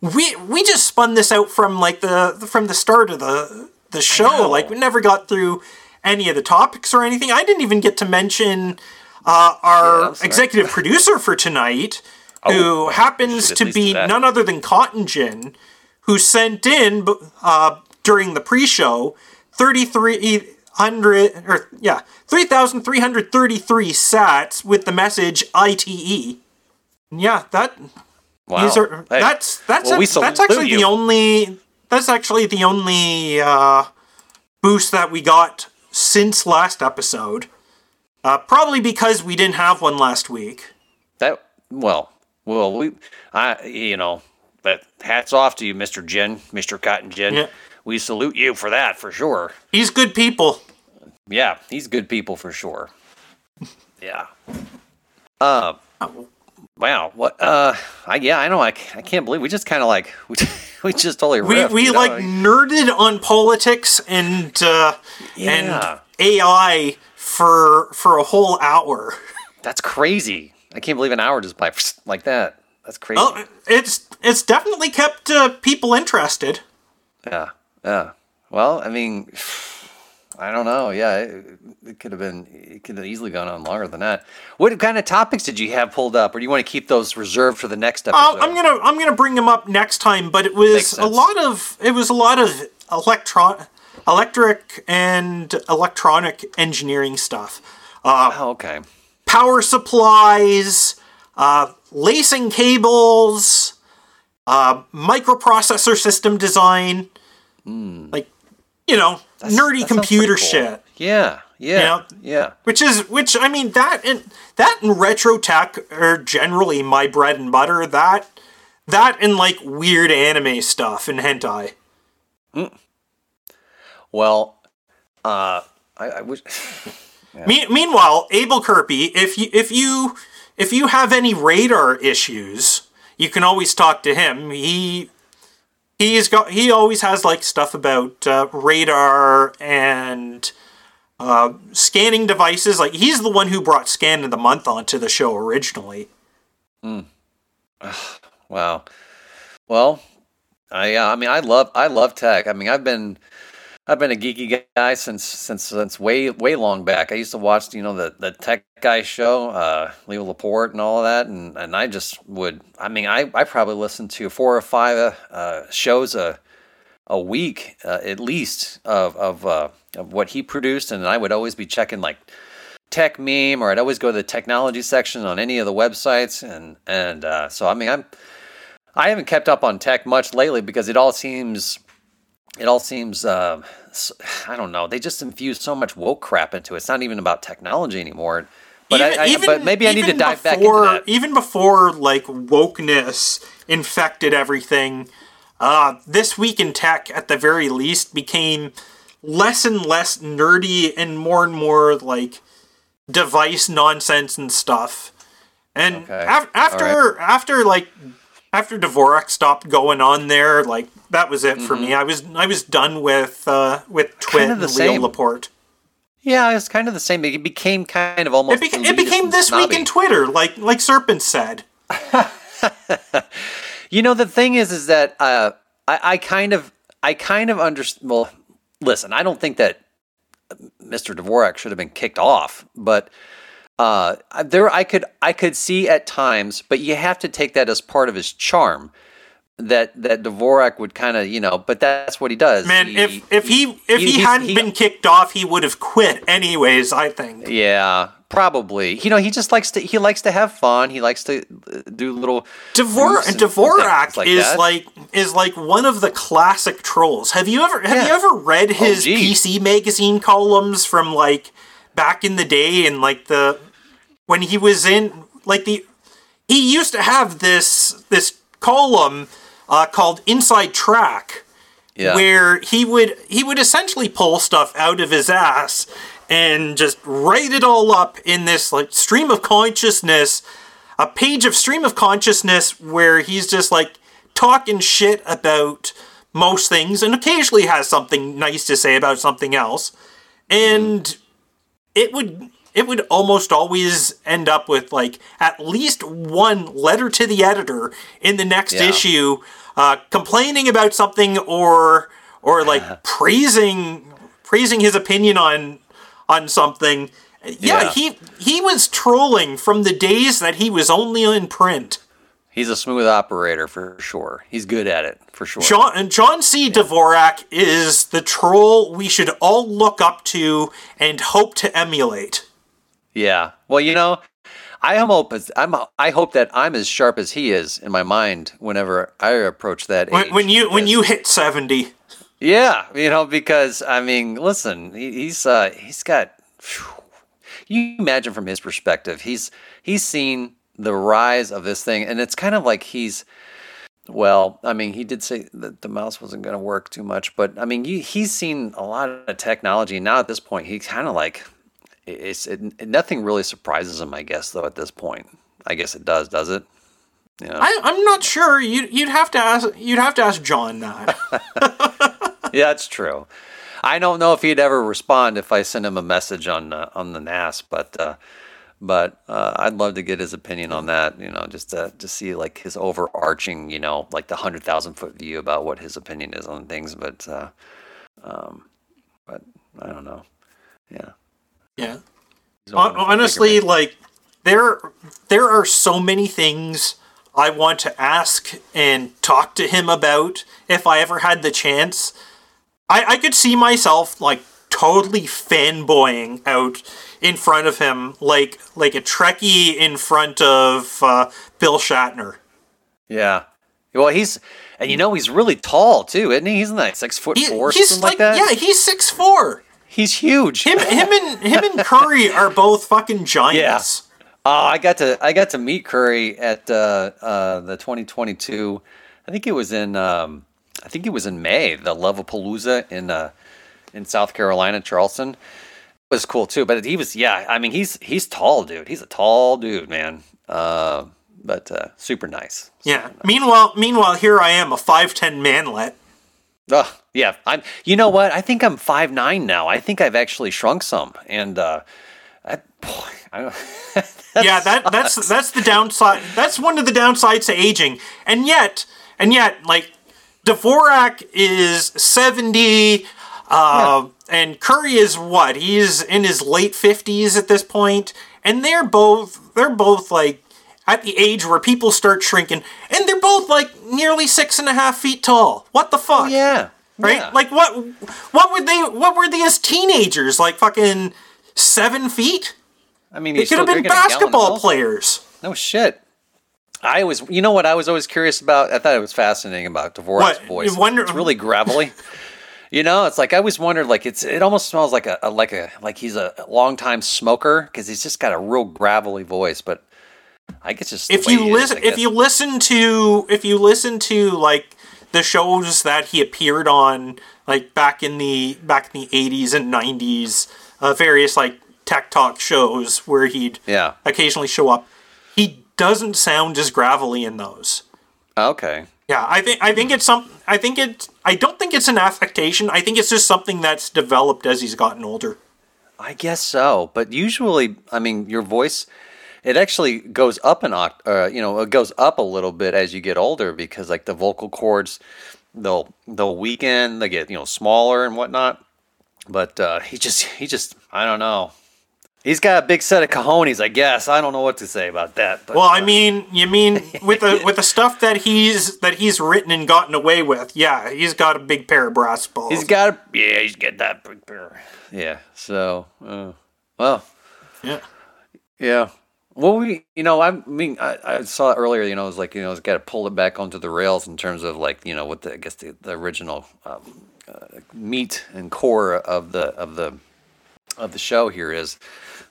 We we just spun this out from like the from the start of the the show. Like we never got through any of the topics or anything. I didn't even get to mention uh, our I'm executive producer for tonight, *laughs* Oh, who happens to be none other than Cottongin, who sent in uh, during the pre-show thirty three hundred or yeah three thousand three hundred thirty three sats with the message ITE. Yeah, that Wow. these are Hey, that's that's well, a- that's actually the only that's actually the only uh, boost that we got since last episode. Uh, probably because we didn't have one last week. that well, well, we, I, you know, but hats off to you, Mister Gin, Mister Cottongin. Yeah. We salute you for that for sure. He's good people. Yeah, he's good people for sure. *laughs* Yeah. Uh, wow. What? Uh, I yeah, I know. I, I can't believe we just kind of like we, *laughs* we just totally We riffed, we know? like nerded on politics and uh, Yeah. and AI for for a whole hour. *laughs* that's crazy. I can't believe an hour just by *laughs* like that. That's crazy. Well, it's it's definitely kept uh, people interested. Yeah, yeah. Well, I mean, *sighs* I don't know. Yeah, it, it could have been. It could have easily gone on longer than that. What kind of topics did you have pulled up, or do you want to keep those reserved for the next episode? Uh, I'm gonna I'm gonna bring them up next time, but it was a lot of it was a lot of electron electric and electronic engineering stuff. Uh, Oh, okay. power supplies, uh, lacing cables, uh, microprocessor system design, like you know nerdy Hmm. That sounds computer cool. shit. Yeah, yeah, Yeah. yeah. Which is which I mean that and that and retro tech are generally my bread and butter. That that and like weird anime stuff and hentai. Well, uh, I, I wish. *laughs* Me- meanwhile, Abel Kirby, if you if you if you have any radar issues, you can always talk to him. He he's got he always has like stuff about uh, radar and uh, scanning devices. Like he's the one who brought Scan of the Month onto the show originally. *sighs* Wow. Well, I uh, I mean I love I love tech. I mean I've been I've been a geeky guy since since since way way long back. I used to watch you know the the tech guy show, uh, Leo Laporte and all of that, and and I just would. I mean I I probably listened to four or five uh, shows a a week uh, at least of of uh, of what he produced, and I would always be checking like Techmeme or I'd always go to the technology section on any of the websites and and uh, so I mean I'm I haven't kept up on tech much lately because it all seems it all seems uh, I don't know they just infuse so much woke crap into it. It's not even about technology anymore. But I, I but maybe I need to even dive back into that. Even before like wokeness infected everything, uh, this week in tech, at the very least, became less and less nerdy and more and more like device nonsense and stuff. And Okay. af- after after like after Dvorak stopped going on there, like that was it for me. I was I was done with uh, with TWiT Kinda and Leo same. Laporte. Yeah, it's kind of the same. It became kind of almost. It, beca- it became this week in Twitter, like like Serpent said. *laughs* You know, the thing is, is that uh, I, I kind of, I kind of understand. Well, listen, I don't think that Mr. Dvorak should have been kicked off, but uh, there, I could, I could see at times, but you have to take that as part of his charm. That that Dvorak would kind of, you know, but that's what he does. Man, He- if if he if he, he's- hadn't he- been kicked off, he would have quit anyways. I think. yeah, probably. You know, he just likes to, he likes to have fun. He likes to uh, do little. And Dvorak like is that. like is like one of the classic trolls. Have you ever have you ever read his gee. PC magazine columns from like back in the day and like the when he was in like the he used to have this this column uh, called Inside Track, Yeah. where he would he would essentially pull stuff out of his ass and just write it all up in this like stream of consciousness, a page of stream of consciousness where he's just like talking shit about most things and occasionally has something nice to say about something else. And it would it would almost always end up with like at least one letter to the editor in the next Yeah. issue uh, complaining about something or or like *laughs* praising praising his opinion on on something yeah, Yeah. he he was trolling from the days that he was only in print He's a smooth operator for sure. He's good at it for sure. John and John C. Dvorak is the troll we should all look up to and hope to emulate. Yeah. Well, you know, I hope as I'm I hope that I'm as sharp as he is in my mind whenever I approach that When, age. when you when you hit seventy, Yeah, you know, because I mean, listen, he, he's uh he's got phew, you imagine from his perspective, he's he's seen the rise of this thing and it's kind of like he's well, I mean, he did say that the mouse wasn't going to work too much, but I mean, he, he's seen a lot of technology. Now at this point, he's kind of like it's it, nothing really surprises him, I guess, though. At this point, I guess it does, does it? Yeah, I, I'm not sure. You you'd have to ask you'd have to ask John that. *laughs* *laughs* yeah, that's true. I don't know if he'd ever respond if I sent him a message on uh, on the NAS, but uh, but uh, I'd love to get his opinion on that. You know, just to to see like his overarching, you know, like the hundred thousand foot view about what his opinion is on things. But uh, um, but I don't know. Yeah. Yeah. He's one Hon- of the Honestly, like there there are so many things I want to ask and talk to him about if I ever had the chance. I, I could see myself like totally fanboying out in front of him like like a Trekkie in front of uh, Bill Shatner. yeah. Well, he's and you know he's really tall too, isn't he? He's like six foot He- four, something like, like, that. yeah, he's six four. He's huge. Him him and him and Curry are both fucking giants. Yeah. Oh, I got to I got to meet Curry at uh, uh, the 2022. I think it was in um, I think it was in May. The Levelpalooza in uh, in South Carolina, Charleston. It was cool too. But he was yeah. I mean he's he's tall, dude. He's a tall dude, man. Uh, but uh, super nice. Yeah. Meanwhile, meanwhile, here I am, a five ten manlet. Oh, yeah. I'm. You know what? I think I'm five nine now. I think I've actually shrunk some, and uh, I, boy, *laughs* I don't. yeah, that that's that's the downside. That's one of the downsides to aging. And yet, and yet, like Dvorak is seventy, uh, and Curry is what? He's in his late fifties at this point, and they're both they're both like at the age where people start shrinking, and they're both like nearly six and a half feet tall. What the fuck? Oh, yeah. right? yeah. Like what? What were they? What were they as teenagers? Like fucking seven feet? I mean, They could have been drinking a gallon of basketball players. No shit. I was, you know what? I was always curious about. I thought it was fascinating about Dvorak's What? voice. You wonder- it's really gravelly. *laughs* you know, it's like I always wondered. Like it's, it almost smells like a, a like a like he's a long time smoker because he's just got a real gravelly voice. But I guess just If you listen, if you listen to, if you listen to like the shows that he appeared on, like back in the back in the eighties and nineties, uh, various like tech talk shows where he'd yeah, occasionally show up, he doesn't sound as gravelly in those. okay, Yeah, I think I think it's some. I think it. I don't think it's an affectation. I think it's just something that's developed as he's gotten older. I guess so. But usually, I mean, your voice. It actually goes up an oct, uh, you know, it goes up a little bit as you get older because like the vocal cords, they'll they'll weaken, they get you know smaller and whatnot. But uh, he just he just I don't know. He's got a big set of cojones, I guess. I don't know what to say about that. But, Well, I mean, you mean *laughs* with the with the stuff that he's that he's written and gotten away with? Yeah, he's got a big pair of brass balls. he's got a, yeah, he's got that big pair. Yeah. So, uh, well, yeah. Yeah. Well, we, you know, I mean, I, I saw earlier, you know, it was like, you know, it's got to pull it back onto the rails in terms of like, you know, what the, I guess the, the original um, uh, meat and core of the, of the, of the show here is.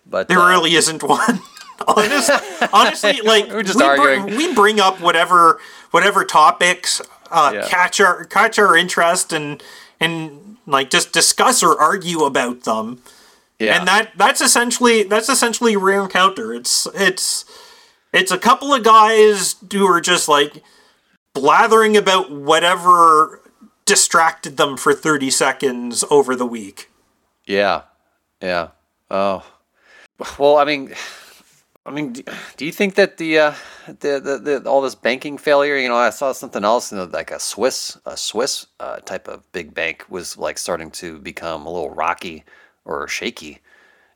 But There uh, really isn't one. *laughs* Honest, *laughs* honestly, like We're just we, arguing. Bring, we bring up whatever whatever topics uh, Yeah. catch our catch our interest and and like just discuss or argue about them. Yeah. And that that's essentially that's essentially rare encounter. It's it's it's a couple of guys who are just like blathering about whatever distracted them for 30 seconds over the week. Yeah, yeah. Oh, well, I mean, I mean, do, do you think that the, uh, the, the the all this banking failure? You know, I saw something else, you know, like a Swiss a Swiss uh, type of big bank was like starting to become a little rocky or shaky,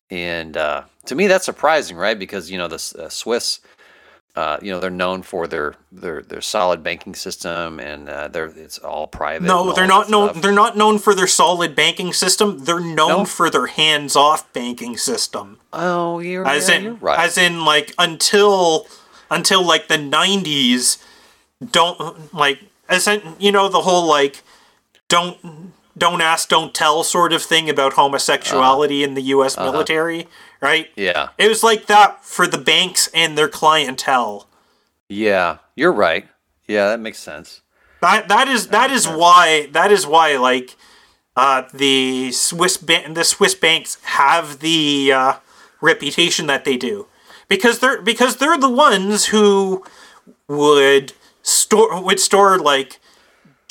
and uh, to me that's surprising, right? Because you know the uh, Swiss. Uh, you know they're known for their their their solid banking system and uh, they're it's all private. No, they're not known they're not known for their solid banking system. They're known No? for their hands-off banking system. Oh, you're, As yeah, in you're right. as in like until until like the 90s don't like as in, you know the whole like don't don't ask don't tell sort of thing about homosexuality in the US military, right? Uh-huh. yeah. It was like that for the banks and their clientele. Yeah, you're right. Yeah, that makes sense. That that is that is why that is why like uh, the Swiss ban- the Swiss banks have the uh, reputation that they do because they're because they're the ones who would store would store like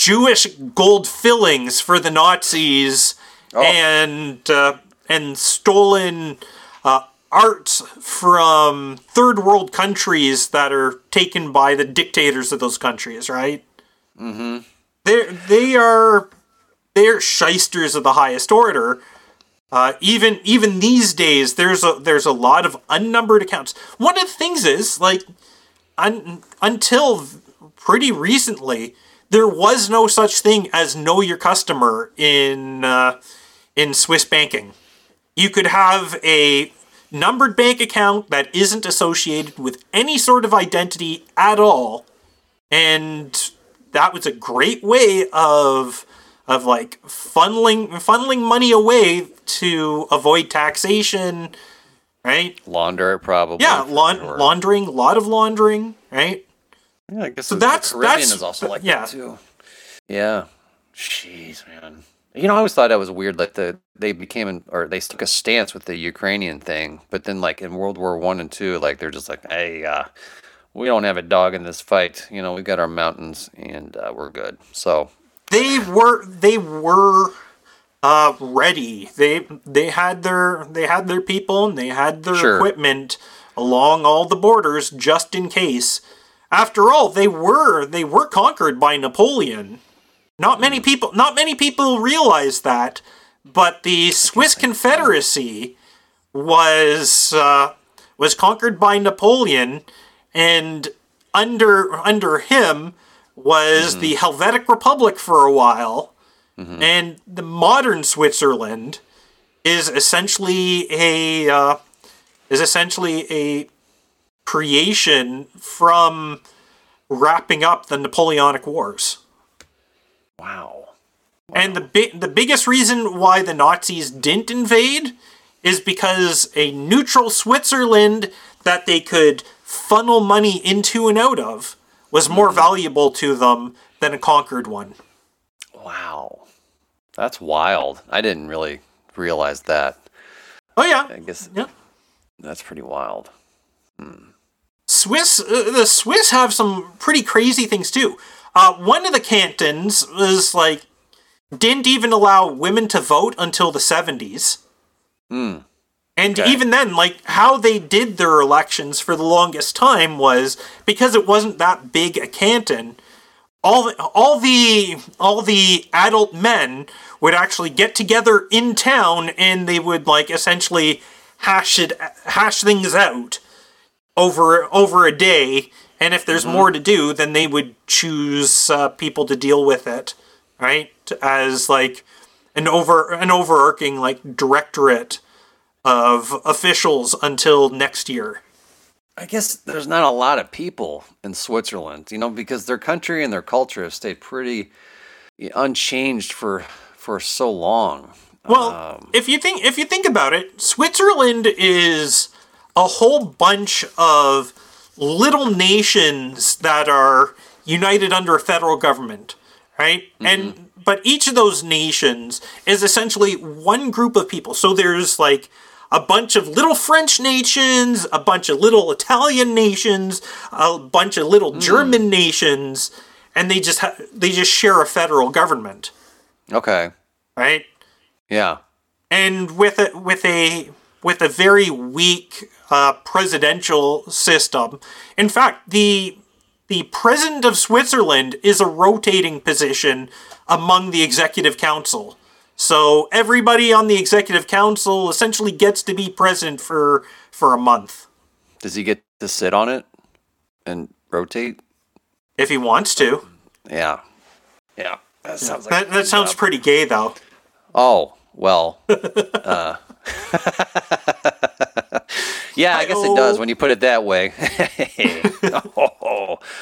Jewish gold fillings for the Nazis and uh, and stolen uh, art from third world countries that are taken by the dictators of those countries, right? Mm-hmm. They they are they're shysters of the highest order. Uh, even even these days, there's a there's a lot of unnumbered accounts. One of the things is like un, until pretty recently, there was no such thing as know your customer in uh, in Swiss banking. You could have a numbered bank account that isn't associated with any sort of identity at all, and that was a great way of of like funneling funneling money away to avoid taxation, right? Launder it probably. Yeah, sure. laundering, a lot of laundering, right? Yeah, I guess So that's- Caribbean that's- is also like yeah. that too. Yeah. Jeez, man. You know, I always thought that was weird. Like the they became an, or they took a stance with the Ukrainian thing, but then like in World War One and Two, like they're just like, hey, uh, we don't have a dog in this fight. You know, we got our mountains and uh, we're good. So They were they were uh, ready. They they had their they had their people and they had their Sure. equipment along all the borders just in case. After all, they were they were conquered by Napoleon. Not many people not many people realize that, but the Swiss Confederacy was uh, was conquered by Napoleon, and under under him was the Helvetic Republic for a while, and the modern Switzerland is essentially a uh, is essentially a creation from wrapping up the Napoleonic Wars. wow. And the bi- the biggest reason why the Nazis didn't invade is because a neutral Switzerland that they could funnel money into and out of was more mm-hmm. valuable to them than a conquered one. Wow. That's wild. I didn't really realize that. Oh yeah, I guess yeah. that's pretty wild. Hmm. Swiss, uh, the Swiss have some pretty crazy things too. Uh, one of the cantons was like didn't even allow women to vote until the seventies. Hmm. And Okay. even then, like how they did their elections for the longest time was because it wasn't that big a canton. All the, all the all the adult men would actually get together in town and they would like essentially hash it hash things out over over a day. And if there's more to do, then they would choose uh, people to deal with it, right? As like an over an overarching like directorate of officials until next year. I guess there's not a lot of people in Switzerland, you know, because their country and their culture have stayed pretty unchanged for for so long. Well, Um, if you think if you think about it, Switzerland is a whole bunch of little nations that are united under a federal government, right? And mm-hmm. but each of those nations is essentially one group of people. So there's like a bunch of little French nations, a bunch of little Italian nations, a bunch of little hmm. German nations, and they just ha- they just share a federal government, Okay. right? Yeah. and with a with a with a very weak uh, presidential system. In fact, the the president of Switzerland is a rotating position among the executive council. So everybody on the executive council essentially gets to be president for for a month Does he get to sit on it and rotate? if he wants to. Yeah. Yeah. That sounds like. That, that sounds pretty gay, though. Oh well. *laughs* uh, *laughs* yeah, I guess it does when you put it that way. oh. *laughs* *laughs*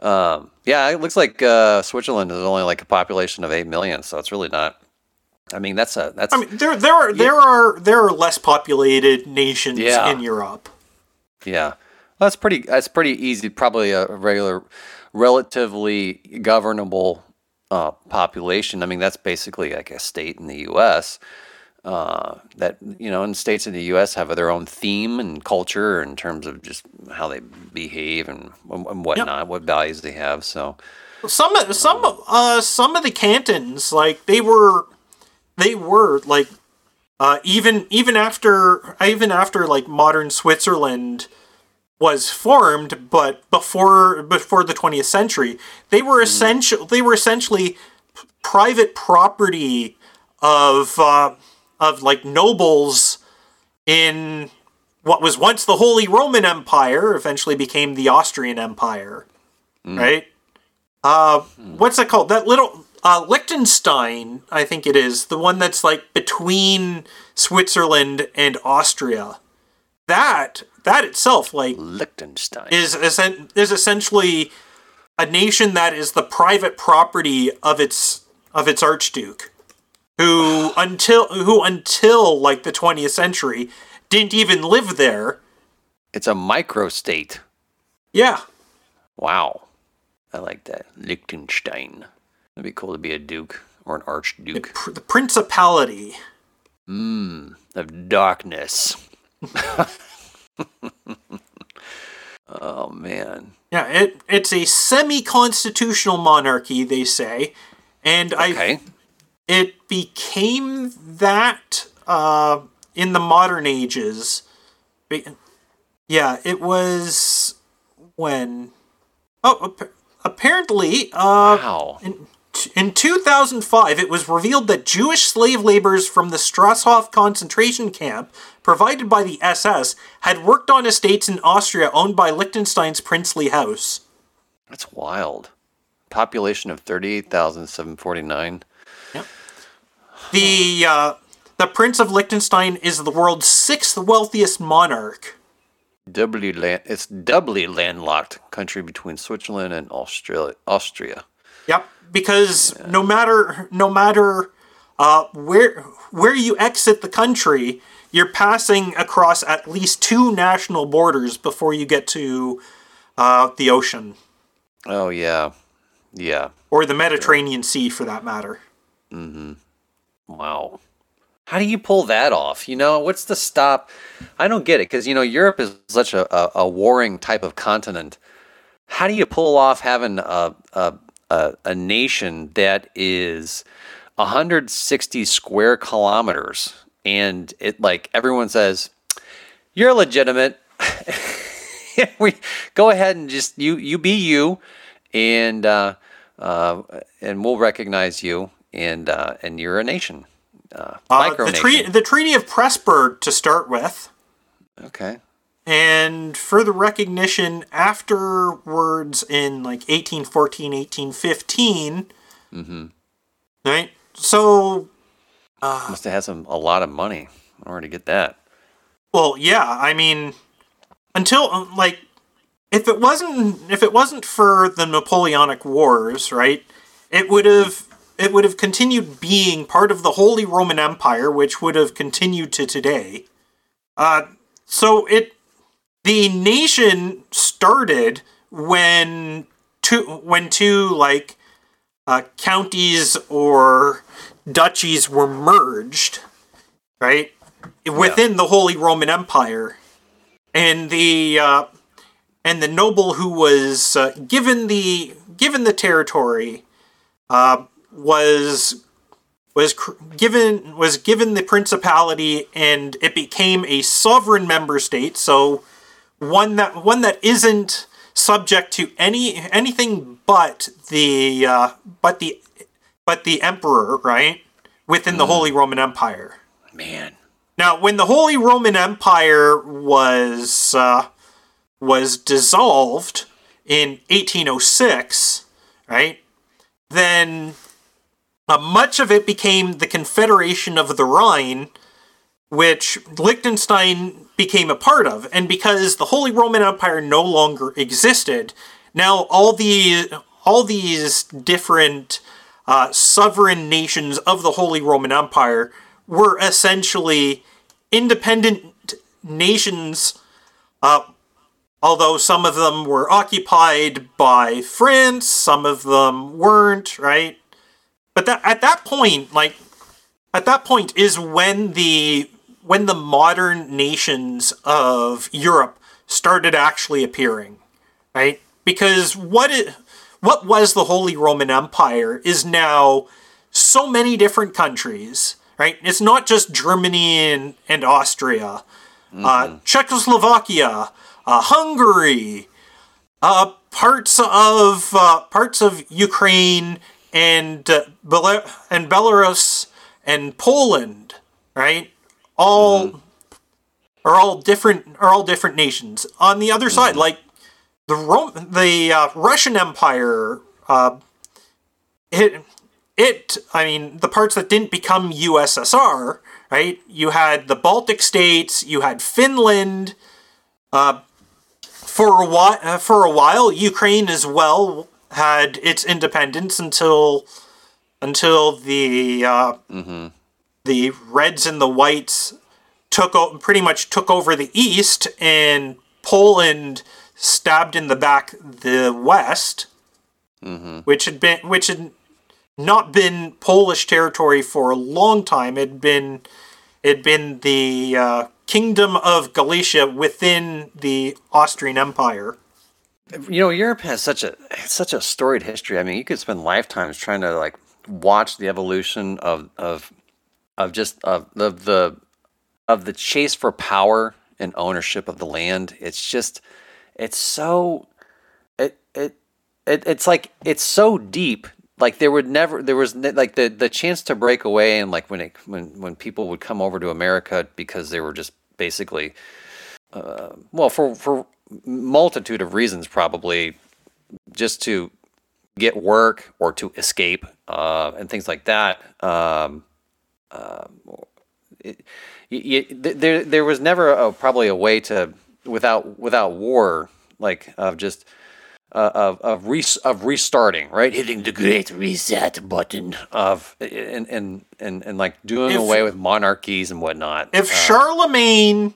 Um, yeah, it looks like uh, Switzerland is only like a population of eight million, so it's really not. I mean, that's a that's I mean, there there are there are there are less populated nations Yeah. in Europe. yeah. Well, that's pretty. That's pretty easy. Probably a regular, relatively governable uh, population. I mean, that's basically like a state in the U.S. Uh, that you know, and states in the U.S. have their own theme and culture in terms of just how they behave and, and whatnot, what values they have. So, some some uh some of the cantons like they were they were like uh even even after even after like modern Switzerland was formed but before before the 20th century they were essential they were essentially p- private property of uh of like nobles in what was once the Holy Roman Empire eventually became the Austrian Empire right uh, what's that called? That little uh, Liechtenstein, I think it is the one that's like between Switzerland and Austria. That that itself, like, Liechtenstein. is is essentially a nation that is the private property of its of its archduke, who until who until like the twentieth century didn't even live there. it's a microstate. Yeah, Wow, I like that. Liechtenstein. It'd be cool to be a duke or an archduke pr- the principality. Hmm. of darkness. *laughs* oh man. Yeah, it it's a semi-constitutional monarchy, they say, and I Okay. It became that uh, in the modern ages. Yeah, it was when. Oh, apparently, uh, Wow. in, in 2005, it was revealed that Jewish slave laborers from the Strasshof concentration camp, provided by the SS, had worked on estates in Austria owned by Liechtenstein's princely house. That's wild. Population of 38,749. The uh, the Prince of Liechtenstein is the world's sixth wealthiest monarch. Doubly land, it's doubly landlocked country between Switzerland and Australia. Austria. Yep, because no matter no matter uh, where where you exit the country, you're passing across at least two national borders before you get to uh, the ocean Oh yeah, yeah. or the Mediterranean Sea, for that matter. Wow. How do you pull that off? You know, what's the stop? I don't get it because you know Europe is such a, a, a warring type of continent. How do you pull off having a a, a, a nation that is 160 square kilometers and it like everyone says you're legitimate. *laughs* we go ahead and just you you be you, and uh, uh, and we'll recognize you, and uh, and you're a nation, uh, Uh, the, nation. tre- the Treaty of Pressburg to start with. okay, and further recognition afterwards in like 1814 1815 mm-hmm. right so must have had some a lot of money in order to get that. well yeah i mean until um, like if it wasn't if it wasn't for the napoleonic wars right it would have it would have continued being part of the holy roman empire which would have continued to today. Uh so it the nation started when two when two like uh, counties or duchies were merged, right within the Holy Roman Empire, and the uh, and the noble who was uh, given the given the territory uh, was was cr- given was given the principality and it became a sovereign member state so one that one that isn't subject to any anything but the uh, but the but the emperor right within the Holy Roman Empire Man. now, when the Holy Roman Empire was uh, was dissolved in 1806, right? Then uh, much of it became the Confederation of the Rhine, which Liechtenstein became a part of. And because the Holy Roman Empire no longer existed, now all the all these different uh, sovereign nations of the Holy Roman Empire were essentially independent nations, uh, although some of them were occupied by France, some of them weren't, right? But that at that point, like at that point is when the when the modern nations of Europe started actually appearing, right? Because what it what was the Holy Roman Empire is now so many different countries, right? It's not just Germany and, and Austria, uh, Czechoslovakia, uh, Hungary, uh, parts of uh, parts of Ukraine and uh, Bel- and Belarus and Poland, right? All are all different are all different nations. On the other side, like the Rome, the uh, Russian Empire, uh, it it I mean the parts that didn't become USSR, right? You had the Baltic states, you had Finland. Uh, for a while, uh, for a while, Ukraine as well had its independence until until the uh, the Reds and the Whites took o- pretty much took over the East, and Poland stabbed in the back the West, which had been which had not been Polish territory for a long time. It had been it had been the uh, Kingdom of Galicia within the Austrian Empire. You know, Europe has such a such a storied history. I mean, you could spend lifetimes trying to like watch the evolution of of of just of the the of the chase for power and ownership of the land. It's just it's so it it, it it's like it's so deep. Like there would never there was like the the chance to break away and like when it when when people would come over to America because they were just basically uh, well for for multitude of reasons probably just to get work or to escape uh, and things like that. Um, um, it, y there, there was never a, probably a way to without without war, like of just uh, of of, res- of restarting, right? Hitting the great reset button of and and and, and like doing If- away with monarchies and whatnot. if Charlemagne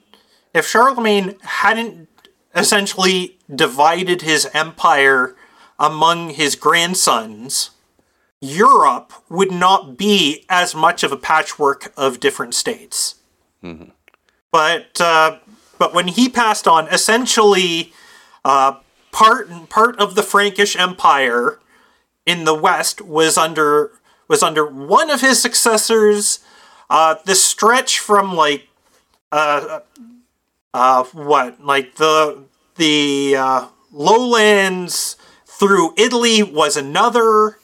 if Charlemagne hadn't essentially divided his empire among his grandsons, Europe would not be as much of a patchwork of different states. But uh, but when he passed on, essentially uh, part part of the Frankish Empire in the west was under was under one of his successors. Uh, the stretch from like uh, uh, what like the the uh, lowlands through Italy was another,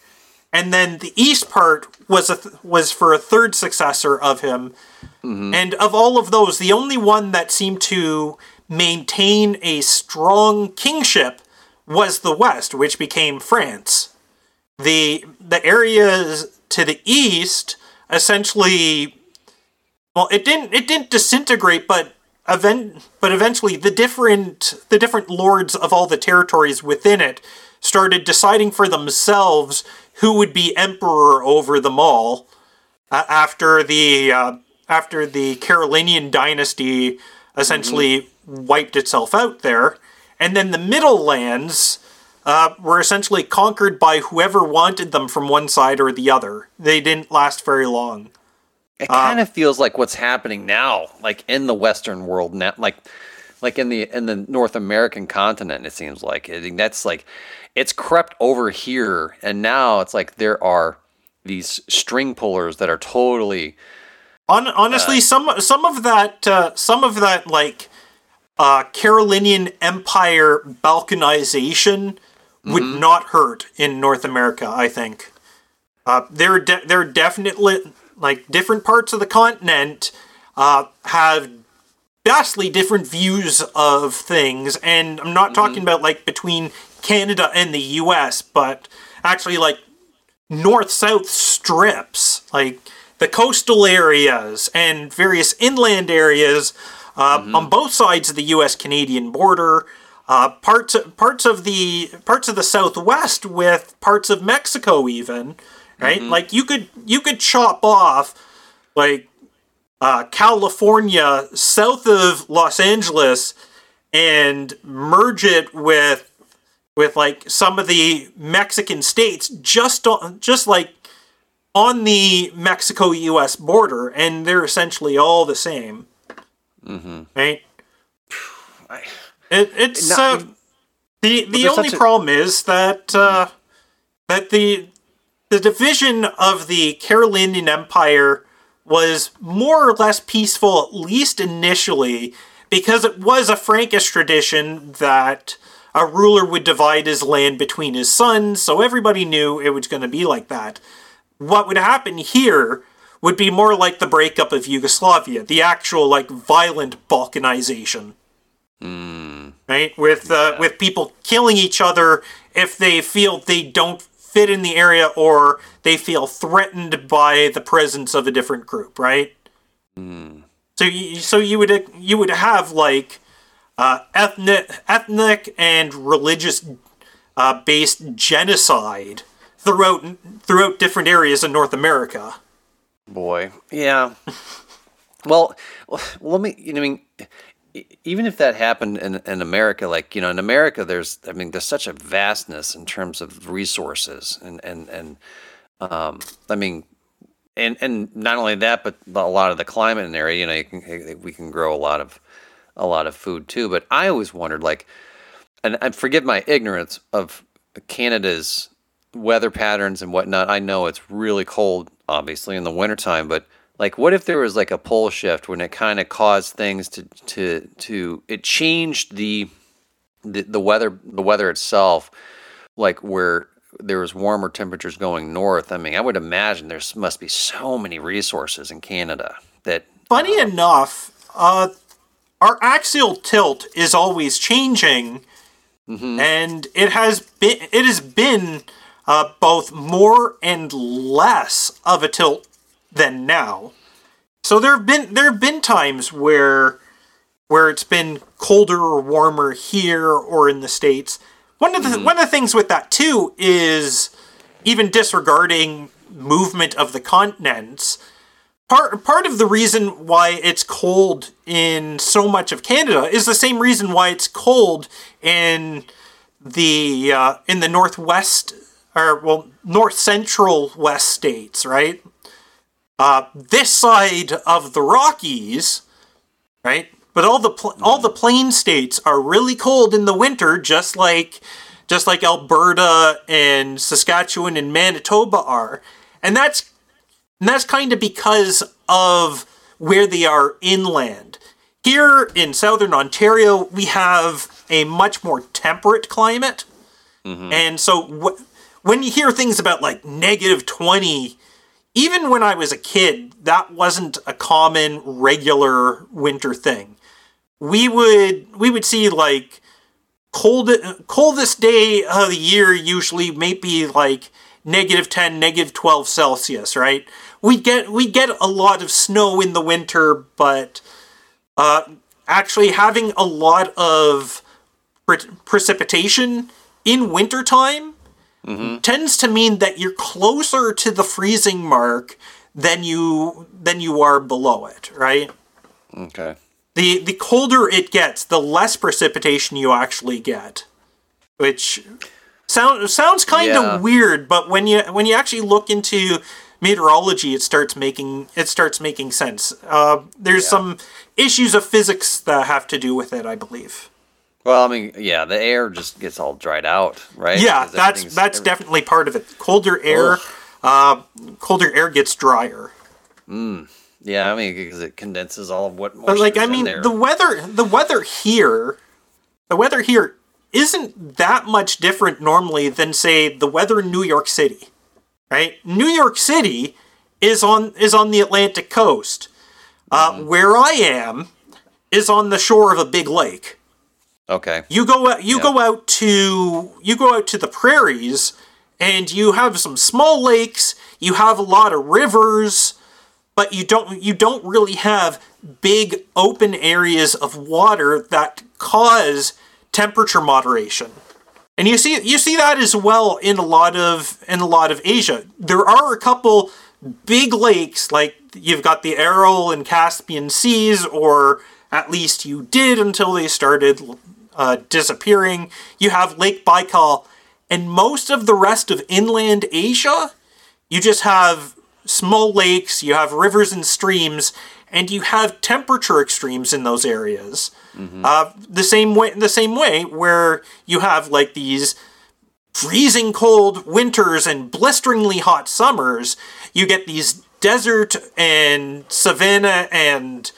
and then the east part was a th- was for a third successor of him. And of all of those, the only one that seemed to maintain a strong kingship was the West, which became France. The the areas to the east essentially well it didn't it didn't disintegrate but event but eventually the different the different lords of all the territories within it started deciding for themselves who would be emperor over them all uh, after the uh, after the Carolingian dynasty essentially wiped itself out there, and then the Middle Lands uh, were essentially conquered by whoever wanted them from one side or the other. They didn't last very long. It kind of feels like what's happening now, like in the Western world now, like like in the in the North American continent. It seems like I think that's like it's crept over here, and now it's like there are these string pullers that are totally On, honestly, some some of that uh, some of that like uh, Carolingian Empire balkanization would not hurt in North America. I think uh, there de- there are definitely like different parts of the continent uh, have vastly different views of things, and I'm not talking about like between Canada and the U.S., but actually like north south strips, like the coastal areas and various inland areas uh, on both sides of the U.S. Canadian border. Uh, parts parts of the parts of the southwest with parts of Mexico even right like you could you could chop off like uh, California south of Los Angeles and merge it with with like some of the Mexican states just on just like on the Mexico US border and they're essentially all the same. Mm-hmm. Right? *sighs* It, it's Now- uh, the the only such a- problem is that uh, that the the division of the Carolingian Empire was more or less peaceful, at least initially, because it was a Frankish tradition that a ruler would divide his land between his sons, so everybody knew it was going to be like that. What would happen here would be more like the breakup of Yugoslavia, the actual like violent balkanization right? With uh, with people killing each other if they feel they don't fit in the area or they feel threatened by the presence of a different group, right? So you, so you would you would have like uh, ethnic ethnic and religious uh, based genocide throughout throughout different areas in North America. Boy, yeah. *laughs* well, let me. You know, I mean, even if that happened in in America, like you know, in America, there's, I mean, there's such a vastness in terms of resources, and and and, um, I mean, and and not only that, but a lot of the climate in the area. You know, you can, we can grow a lot of a lot of food too. But I always wondered, like, and, and forgive my ignorance of Canada's weather patterns and whatnot. I know it's really cold, obviously, in the wintertime, but like, what if there was like a pole shift when it kind of caused things to to to it changed the the, the weather the weather itself, like where there was warmer temperatures going north. I mean, I would imagine there must be so many resources in Canada that Funny enough, uh, our axial tilt is always changing, and it has been it has been uh, both more and less of a tilt than now. So there have been there have been times where where it's been colder or warmer here or in the states. One of the one of the things with that too is even disregarding movement of the continents part part of the reason why it's cold in so much of Canada is the same reason why it's cold in the uh, in the northwest or well north central west states, right? Uh, this side of the Rockies, right? But all the pl- all the plain states are really cold in the winter, just like just like Alberta and Saskatchewan and Manitoba are, and that's and that's kind of because of where they are inland. Here in southern Ontario, we have a much more temperate climate. And so wh- when you hear things about like negative 20, even when I was a kid, that wasn't a common regular winter thing. We would we would see like cold coldest day of the year usually may be like negative 10 negative 12 celsius right we get we get a lot of snow in the winter but uh, actually having a lot of pre- precipitation in wintertime tends to mean that you're closer to the freezing mark than you than you are below it right okay. the the colder it gets, the less precipitation you actually get. Which Sound sounds kind of Yeah. weird, but when you when you actually look into meteorology, it starts making it starts making sense. Uh, there's Yeah. some issues of physics that have to do with it, I believe. Well, I mean, yeah, the air just gets all dried out, right? Yeah, that's that's every- definitely part of it. Colder air, uh, colder air gets drier. Yeah, I mean, because it condenses all of what. But like, I mean, the weather, the weather here, the weather here isn't that much different normally than say the weather in New York City, right? New York City is on is on the Atlantic coast. Uh, Mm-hmm. Where I am is on the shore of a big lake. Okay. You go out, you Yeah. go out to you go out to the prairies, and you have some small lakes. You have a lot of rivers, but you don't you don't really have big open areas of water that cause temperature moderation. And you see you see that as well in a lot of in a lot of Asia. There are a couple big lakes like you've got the Aral and Caspian Seas or at least you did until they started uh, disappearing. You have Lake Baikal and most of the rest of inland Asia you just have small lakes, you have rivers and streams, and you have temperature extremes in those areas. Uh, the same way, the same way where you have like these freezing cold winters and blisteringly hot summers, you get these desert and savanna and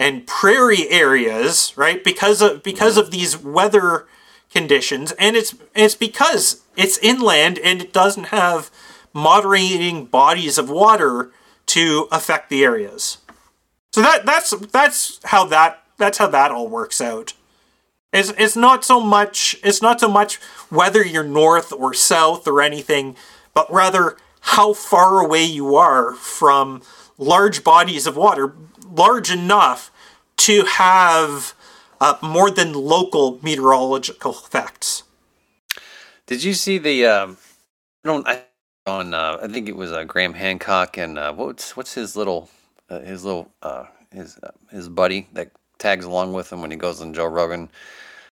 and prairie areas, right? Because of because mm-hmm. of these weather conditions, and it's it's because it's inland and it doesn't have moderating bodies of water to affect the areas. So that that's that's how that that's how that all works out. It's, it's not so much it's not so much whether you're north or south or anything, but rather how far away you are from large bodies of water, large enough to have uh, more than local meteorological effects. Did you see the? Um, I don't. I, on uh, I think it was uh, Graham Hancock and uh, what's what's his little uh, his little uh, his uh, his buddy that tags along with him when he goes on Joe Rogan.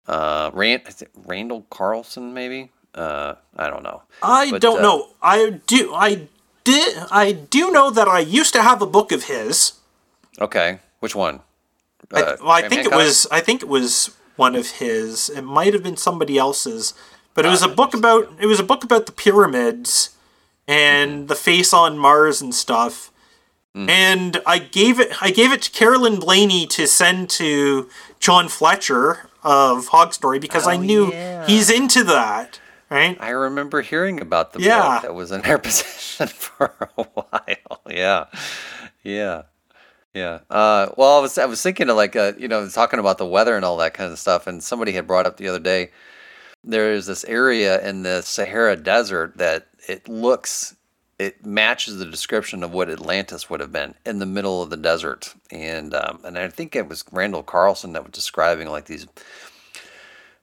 Uh, Rand, Randall Carlson maybe. Uh, I don't know. I But, don't know. I do. I did. I do know that I used to have a book of his. Okay, which one? I, Uh, well, I Graham think Hancock? it was. I think it was one of his. It might have been somebody else's, but it was Ah, a book about. It was a book about the pyramids and Mm-hmm. the face on Mars and stuff. And I gave it. I gave it to Carolyn Blaney to send to John Fletcher of Hog Story because I Oh, knew yeah. he's into that. Right. I remember hearing about the Yeah. book that was in their *laughs* possession for a while. Yeah, yeah, yeah. Uh, well, I was I was thinking of like uh, you know talking about the weather and all that kind of stuff, and somebody had brought up the other day. There is this area in the Sahara Desert that it looks it matches the description of what Atlantis would have been in the middle of the desert, and um, and I think it was Randall Carlson that was describing like these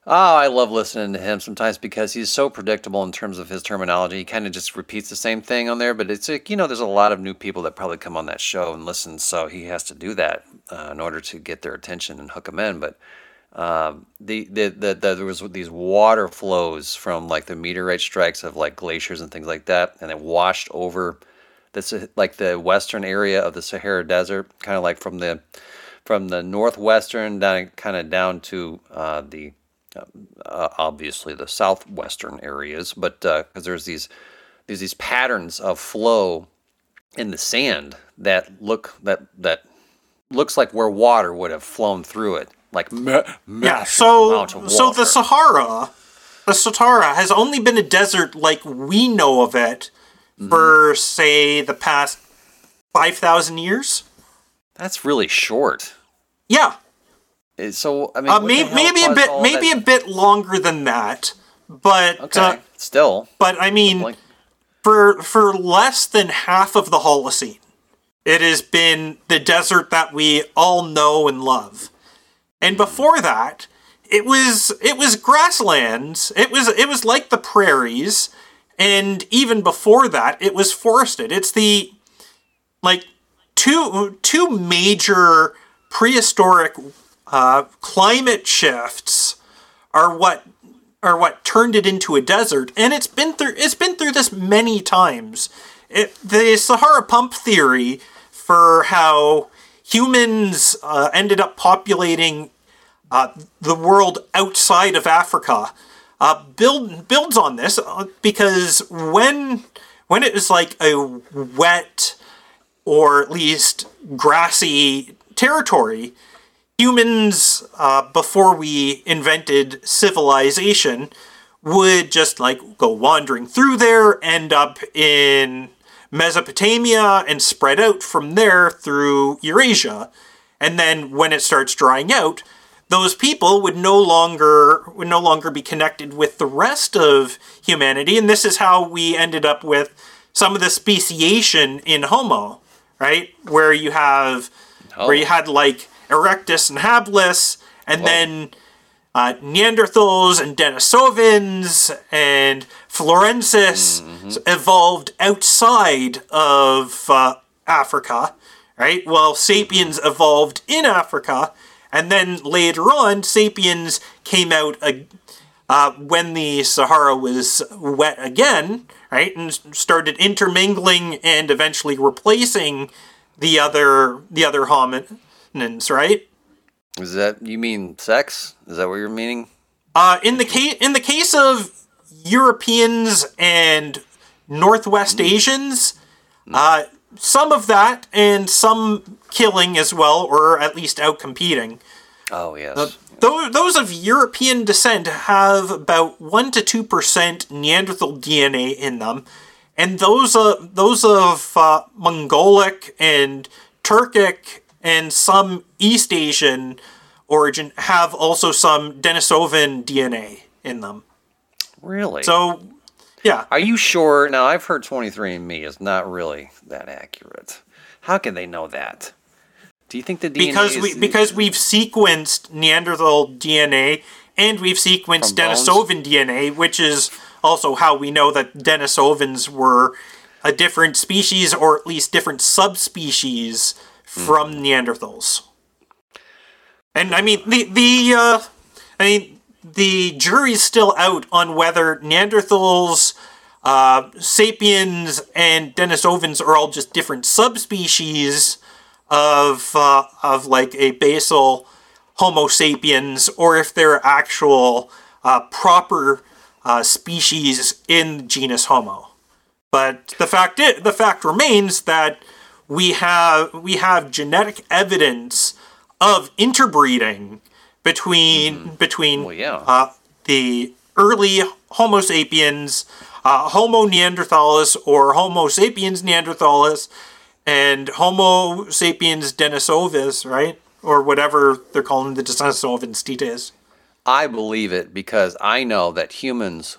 Oh, I love listening to him sometimes because he's so predictable in terms of his terminology. He kind of just repeats the same thing on there, but it's like, you know, there's a lot of new people that probably come on that show and listen, so he has to do that uh, in order to get their attention and hook them in. But um, the, the, the, the there was these water flows from like the meteorite strikes of like glaciers and things like that, and it washed over this like the western area of the Sahara Desert, kind of like from the from the northwestern down kind of down to uh, the uh, obviously the southwestern areas, but because there's these there's these patterns of flow in the sand that look that that looks like where water would have flown through it, like ma- Yeah. So so the. Sahara, the Sahara has only been a desert like we know of it Mm-hmm. for say the past five thousand years. That's really short. Yeah. It- So I mean, Uh, what the may, hell maybe a bit maybe that- a bit longer than that, but okay. uh, Still, but I mean for for less than half of the Holocene, it has been the desert that we all know and love. And before that, it was it was grasslands. It was it was like the prairies, and even before that, it was forested. It's the like two two major prehistoric uh, climate shifts are what or what turned it into a desert, and it's been through it's been through this many times. It, the Sahara pump theory for how humans uh, ended up populating uh, the world outside of Africa uh, build builds on this uh, because when when it was like a wet or at least grassy territory, humans uh, before we invented civilization would just like go wandering through there, end up in Mesopotamia, and spread out from there through Eurasia. And then when it starts drying out, those people would no longer would no longer be connected with the rest of humanity, and this is how we ended up with some of the speciation in Homo, right? Where you have Oh. where you had like Erectus and Habilis, and then uh, Neanderthals and Denisovans and Florensis evolved outside of uh, Africa, right? Well, Sapiens evolved in Africa, and then later on, Sapiens came out uh, when the Sahara was wet again, right, and started intermingling and eventually replacing the other the other hominins, right? Is that you mean sex? Is that what you're meaning? Uh, in the case in the case of Europeans and Northwest Asians, uh, some of that and some killing as well, or at least out competing. Oh yes. Those, those of European descent have about one to two percent Neanderthal DNA in them, and those uh, those of uh, Mongolic and Turkic and some East Asian origin have also some Denisovan DNA in them. really? So, yeah, Are you sure? Now, I've heard 23andMe is not really that accurate. How can they know that? Do you think the DNA because is, we because we've sequenced Neanderthal DNA and we've sequenced bones? Denisovan DNA, which is also how we know that Denisovans were a different species or at least different subspecies from Neanderthals. And I mean the the uh, I mean the jury's still out on whether Neanderthals, uh, Sapiens, and Denisovans are all just different subspecies of uh, of like a basal Homo sapiens, or if they're actual uh, proper uh, species in genus Homo. But the fact i- the fact remains that we have we have genetic evidence of interbreeding between between Well, yeah. uh, the early Homo sapiens, uh, Homo neanderthalis, or Homo sapiens neanderthalis, and Homo sapiens denisovis, right? Or whatever they're calling the Denisovan stetas. I believe it because I know that humans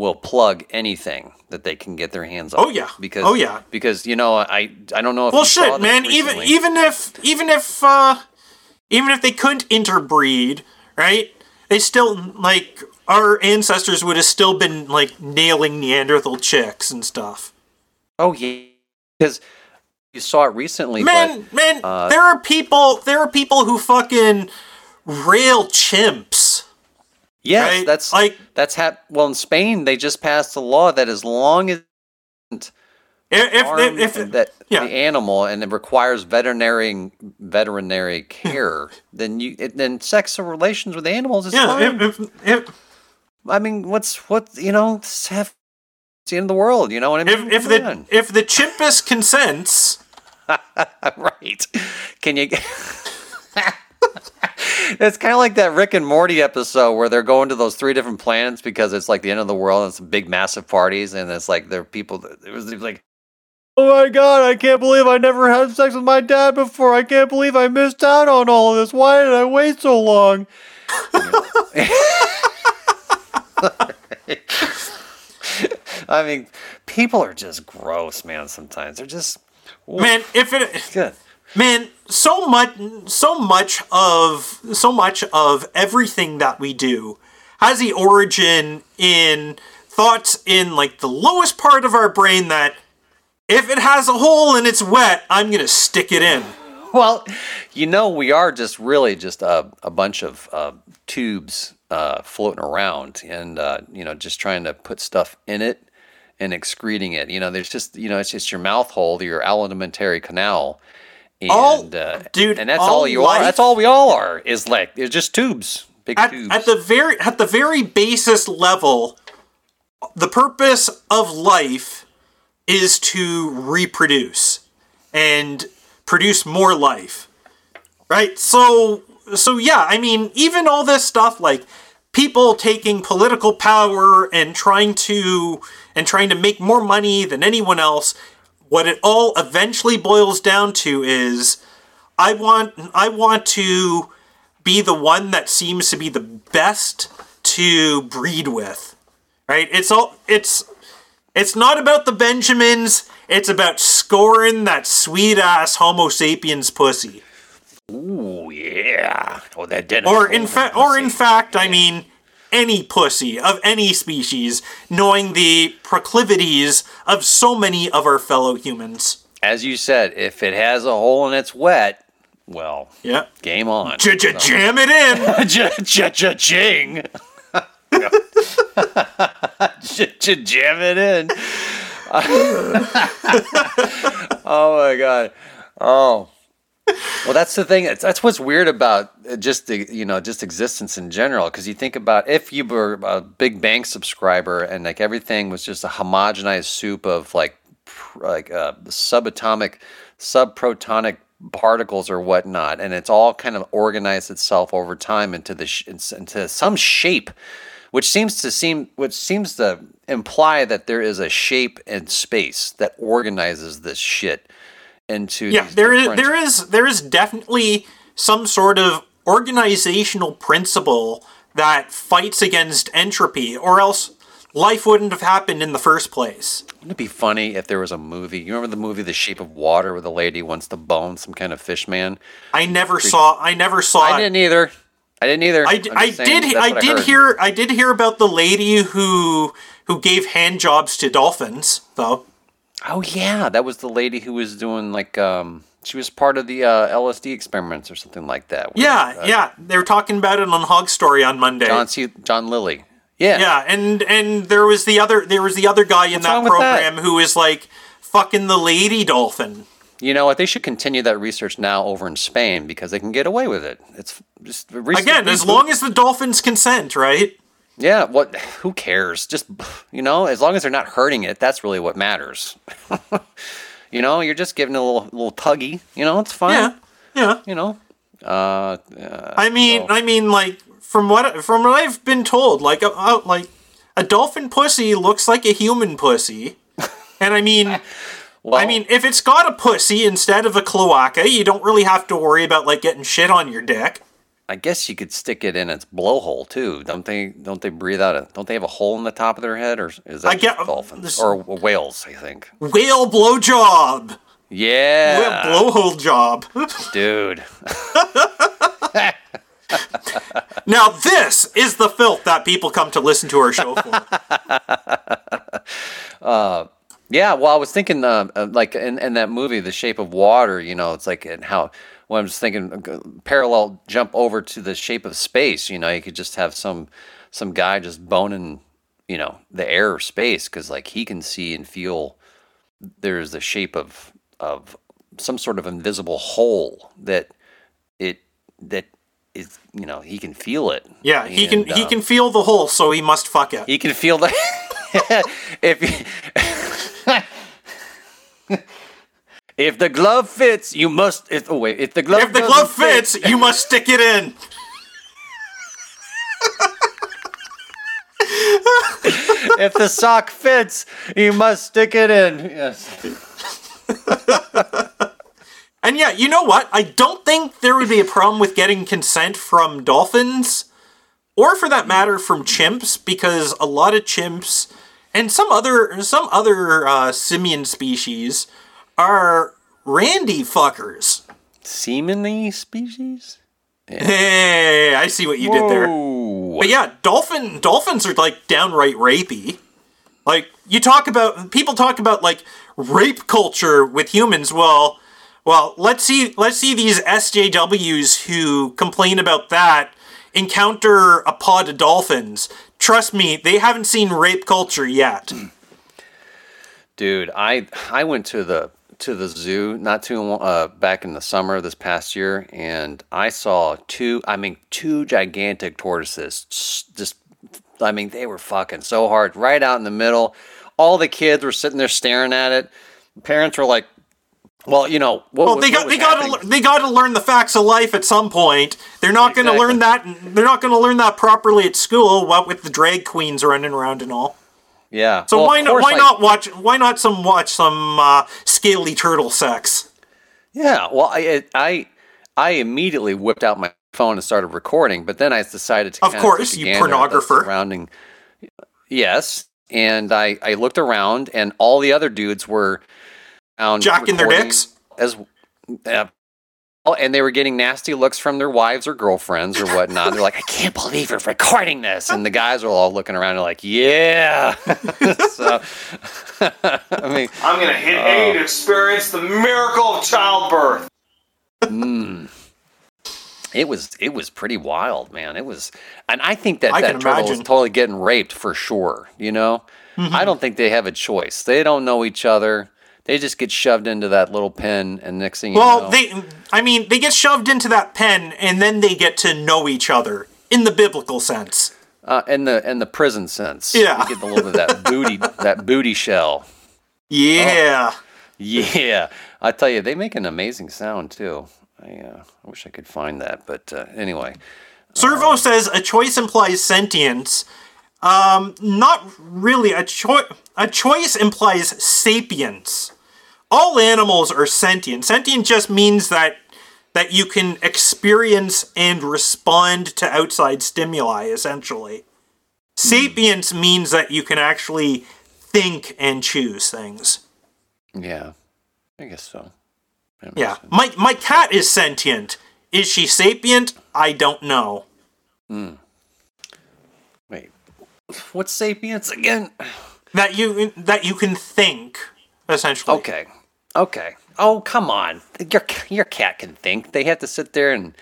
will plug anything that they can get their hands on. Oh, yeah. Because Oh, yeah. Because you know I I don't know if Well, shit, man. Even recently. even if even if uh, even if they couldn't interbreed, right? They still like our ancestors would have still been like nailing Neanderthal chicks and stuff. oh yeah because you saw it recently. Man, but, man, uh, there are people. There are people who fucking rail chimps. yes, right? that's Like- that's hap- Well, in Spain they just passed a law that as long as If if, if, if that yeah. the animal and it requires veterinary veterinary *laughs* care, then you it, then sex or relations with animals is yeah, fine. if, if, if, I mean, what's what you know? Just have it's the end of the world. You know what I mean? if Come the on. if the chimpus consents, *laughs* right? Can you? *laughs* it's kind of like that Rick and Morty episode where they're going to those three different planets because it's like the end of the world and it's big massive parties and it's like there are people that it was like. Oh my god, I can't believe I never had sex with my dad before. I can't believe I missed out on all of this. Why did I wait so long? *laughs* I mean, people are just gross, man, sometimes. They're just man, if it good. Man so much so much of so much of everything that we do has the origin in thoughts in like the lowest part of our brain that if it has a hole and it's wet i'm gonna stick it in Well, you know, we are just really just a, a bunch of uh, tubes uh, floating around and uh, you know just trying to put stuff in it and excreting it. You know, there's just you know it's just your mouth hole, your alimentary canal. And, All- uh, dude, and that's all all you life- are. That's all we all are. Is like it's just tubes, big at, tubes. at the very at the very basis level the purpose of life is to reproduce and produce more life right so so yeah i mean even all this stuff like people taking political power and trying to and trying to make more money than anyone else what it all eventually boils down to is i want i want to be the one that seems to be the best to breed with. Right? It's all it's it's not about the Benjamins, it's about scoring that sweet ass Homo sapiens pussy. Ooh yeah. Oh, that Dennis Or in fact or in fact, I mean any pussy of any species, knowing the proclivities of so many of our fellow humans. as you said, if it has a hole and it's wet, well, Yeah. game on. J-j-jam it in. Cha-cha-ching. Jam it in. oh my god. Oh. Well, that's the thing. That's, what's weird about uh, just the you know just existence in general. Because you think about if you were a Big Bang subscriber and like everything was just a homogenized soup of like like uh, subatomic, subprotonic particles or whatnot, and it's all kind of organized itself over time into the sh- into some shape, which seems to seem which seems to imply that there is a shape in space that organizes this shit into Yeah, there is there is there is definitely some sort of organizational principle that fights against entropy, or else life wouldn't have happened in the first place. Wouldn't it be funny if there was a movie? You remember the movie The Shape of Water, where the lady wants to bone some kind of fish man? I never saw I never saw I it. didn't either. I didn't either. I, I'm I saying, did I did heard. hear I did hear about the lady who who gave hand jobs to dolphins though. Oh yeah, that was the lady who was doing like um. She was part of the uh, LSD experiments or something like that. where, Yeah, uh, yeah, they were talking about it on Hog Story on Monday. John C. John Lilly. Yeah. Yeah, and and there was the other there was the other guy in that with that? program who was like fucking the lady dolphin. You know what? They should continue that research now over in Spain because they can get away with it. It's just research- Again, as long as the dolphins consent, right? Yeah, what? Who cares? Just you know, as long as they're not hurting it, that's really what matters. *laughs* you know, you're just giving it a little little tuggy. You know, it's fine. Yeah, yeah. You know, uh, uh, I mean, I mean, like from what from what I've been told, like uh, uh, like a dolphin pussy looks like a human pussy, *laughs* and I mean. well, I mean, if it's got a pussy instead of a cloaca, you don't really have to worry about like getting shit on your dick. I guess you could stick it in its blowhole too. Don't they? Don't they breathe out? A, don't they have a hole in the top of their head, or is that I get- dolphins this- or whales? I think. Whale blowjob, Yeah, whale blowhole job. *laughs* dude. *laughs* now this is the filth that people come to listen to our show for. *laughs* Yeah, well, I was thinking, uh, uh, like in, in that movie, The Shape of Water. You know, it's like and how. Well, I was thinking, uh, parallel jump over to the shape of space. You know, you could just have some some guy just boning, you know, the air or space because like he can see and feel. There's the shape of of some sort of invisible hole that it that is you know he can feel it. Yeah, he can And, he um, can feel the hole, so he must fuck it. he can feel that *laughs* if *laughs* *laughs* if the glove fits, you must. If, oh wait, if the glove If the glove fit- fits, you must stick it in. *laughs* if the sock fits, you must stick it in. Yes. *laughs* And yeah, you know what? I don't think there would be a problem with getting consent from dolphins, or for that matter, from chimps, because a lot of chimps and some other some other uh, simian species are randy fuckers. Seemingly species. Hey, I see what you did there. But yeah, dolphin dolphins are like downright rapey. Like you talk about people talk about like rape culture with humans. Well, well, let's see let's see these SJWs who complain about that encounter a pod of dolphins. Trust me, they haven't seen rape culture yet. Dude, I I went to the to the zoo not too long uh, back in the summer this past year, and I saw two. I mean, two gigantic tortoises. Just, I mean, they were fucking so hard right out in the middle. All the kids were sitting there staring at it. Parents were like, "Well, you know, what, Well, they got they got to they got to learn the facts of life at some point. They're not going to learn that. They're not going to learn that properly at school. What with the drag queens running around and all. Yeah. So Well, why not why I- not watch why not some watch some uh, scaly turtle sex? Yeah, well, I I I immediately whipped out my phone and started recording, but then I decided to Of course, you gander at the pornographer. surrounding. Yes, and I I looked around, and all the other dudes were Jacking their dicks? as. Uh, Oh, and they were getting nasty looks from their wives or girlfriends or whatnot. They're like, "I can't believe you're recording this," and the guys are all looking around and like, "Yeah." *laughs* so, *laughs* I mean, I'm gonna hit A to experience the miracle of childbirth. It was it was pretty wild, man. It was, and I think that I that can turtle was imagine. totally getting raped for sure. You know, Mm-hmm. I don't think they have a choice. They don't know each other. They just get shoved into that little pen, and next thing you Well, know, they I mean they get shoved into that pen and then they get to know each other in the biblical sense. uh, in the in the prison sense, Yeah. you get a little bit of that booty *laughs* that booty shell. Yeah. Yeah, I tell you, they make an amazing sound too. I, uh, I wish I could find that, but uh, anyway, Servo says a choice implies sentience. Um, not really. A choice. A choice implies sapience. All animals are sentient. Sentient just means that that you can experience and respond to outside stimuli. Essentially, hmm. sapience means that you can actually think and choose things. yeah, I guess so. Yeah, sense. my my cat is sentient. Is she sapient? I don't know. Hmm. Wait, what's sapience again? That you that you can think essentially. Okay. Okay. Oh, come on. Your your cat can think. They have to sit there and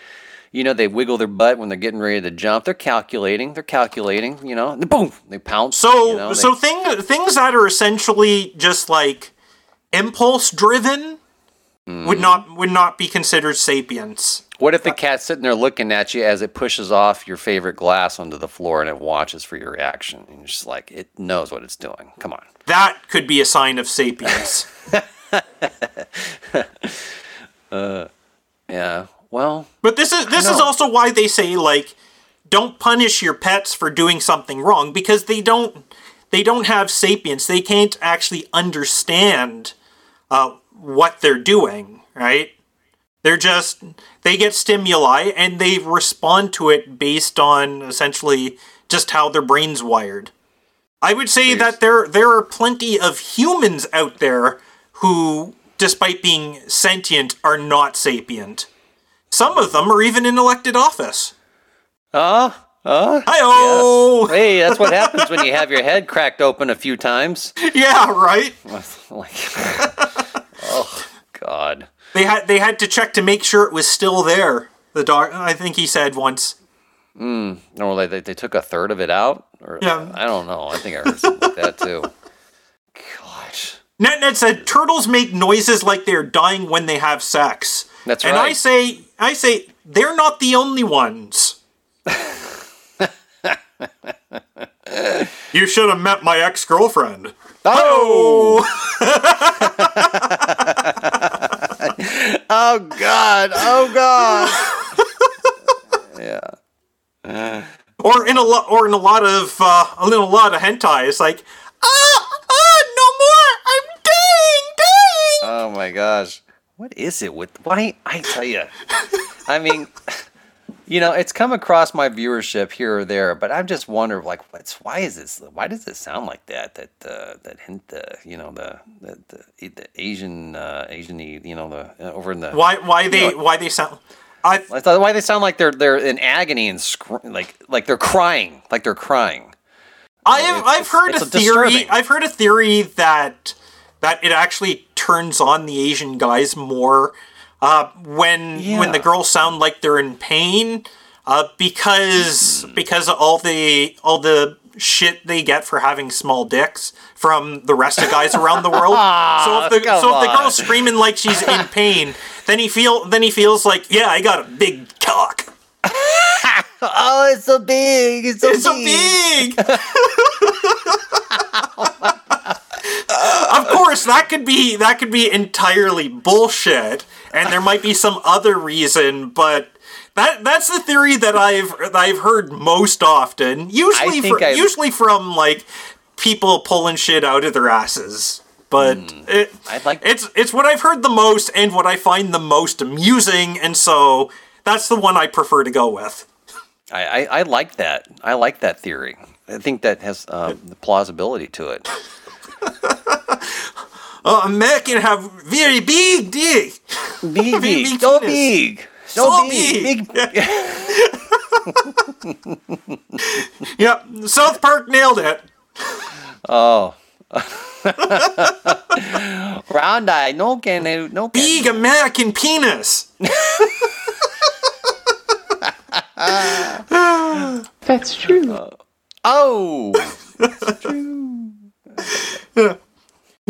you know, they wiggle their butt when they're getting ready to jump. They're calculating. They're calculating, you know. and boom, they pounce. So you know, they- so thing, things that are essentially just like impulse driven Mm-hmm. would not would not be considered sapience. what if the cat's sitting there looking at you as it pushes off your favorite glass onto the floor and it watches for your reaction? And you're just like, it knows what it's doing. Come on. That could be a sign of sapience. *laughs* *laughs* Yeah. Well, but this is this is also why they say like don't punish your pets for doing something wrong because they don't they don't have sapience. They can't actually understand uh, what they're doing, right? They're just they get stimuli and they respond to it based on essentially just how their brain's wired. I would say that there there are plenty of humans out there who, despite being sentient, are not sapient. Some of them are even in elected office. uh, uh, Hi-oh! hey, *laughs* that's what happens when you have your head cracked open a few times. Yeah, right. *laughs* like, oh God. They had they had to check to make sure it was still there. The doc, I think he said once. Or like they, they took a third of it out, or Yeah. I don't know. I think I heard something like that too. *laughs* Gosh, Net said turtles make noises like they're dying when they have sex. That's right. and I say, I say, they're not the only ones. *laughs* you should have met my ex girlfriend. Oh! *laughs* oh God! Oh God! *laughs* yeah. Or in a lot, or in a lot of, uh, in a lot of hentai, it's like, ah, ah, no more, I'm dying, dying. Oh my gosh. What is it with why I tell you? I mean, *laughs* you know, it's come across my viewership here or there, but I'm just wondering, like, what's why is this? Why does it sound like that? That uh, that hint, uh, you know, the the, the, the Asian uh, Asian, you know, the uh, over in the. Why, why they, why they sound? I, I thought why they sound like they're they're in agony and scr- like like they're crying, like they're crying. I've, I've heard a a theory. disturbing. I've heard a theory that that it actually turns on the Asian guys more uh, when when the girls sound like they're in pain. uh, because because of all the all the shit they get for having small dicks from the rest of guys around the world. *laughs* so if the come so if the girl's screaming like she's in *laughs* pain, then he feel then he feels like yeah, I got a big cock. *laughs* *laughs* Oh, it's so big. It's so It's so big. *laughs* *laughs* of course, that could be that could be entirely bullshit, and there might be some other reason, but that that's the theory that I've that I've heard most often. Usually, fr- usually from like people pulling shit out of their asses. But it, Hmm. I'd like- it's it's what I've heard the most and what I find the most amusing, and so that's the one I prefer to go with. I, I, I like that. I like that theory. I think that has uh, the plausibility to it. Uh, *laughs* American have very big dick. Big, *laughs* big big, so penis. big, so, So big. big. big. *laughs* Yep, South Park nailed it. Oh. Round eye, no can, no can. Big American penis. Ah. That's true. Uh, oh, That's true. *laughs*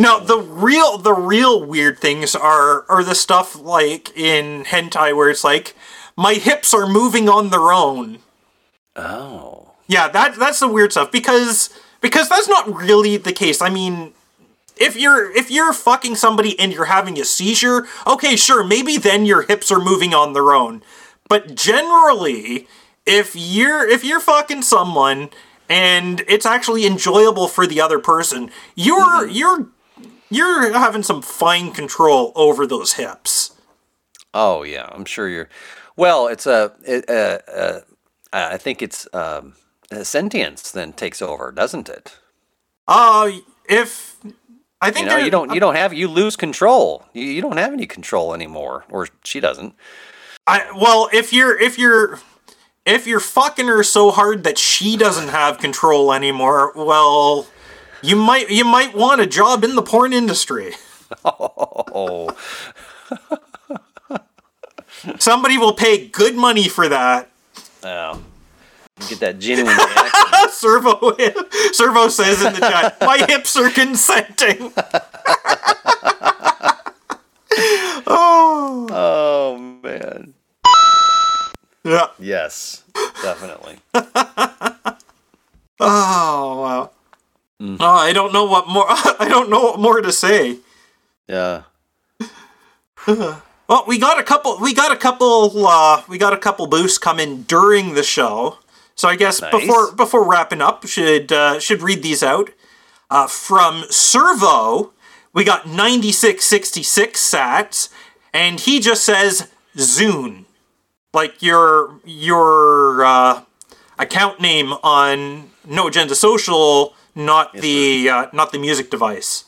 No, the real the real weird things are are the stuff like in hentai where it's like my hips are moving on their own. oh, Yeah, that that's the weird stuff because because that's not really the case. I mean, if you're if you're fucking somebody and you're having a seizure, okay, sure, maybe then your hips are moving on their own. But generally, if you're if you're fucking someone and it's actually enjoyable for the other person, you're you're you're having some fine control over those hips. oh yeah. I'm sure you're. Well, it's a. It, uh, uh, I think it's um, sentience then takes over, doesn't it? Uh if I You think know, you don't. You don't have. You lose control. You, you don't have any control anymore, or she doesn't. I well, if you're if you're if you're fucking her so hard that she doesn't have control anymore, well, you might you might want a job in the porn industry. Oh, *laughs* Somebody will pay good money for that. oh. Get that genuine *laughs* reaction. Servo Servo says in the chat, my hips are consenting. *laughs* oh oh man. Yeah. Yes, definitely. *laughs* Oh wow. Oh, I don't know what more. *laughs* I don't know what more to say. Yeah. *laughs* Well, we got a couple. We got a couple. Uh, we got a couple boosts coming during the show. So I guess Nice. before before wrapping up, should uh, should read these out. Uh, from Servo, we got ninety six sixty six sats, and he just says Zune, like your your uh, account name on No Agenda Social, not the uh, not the music device.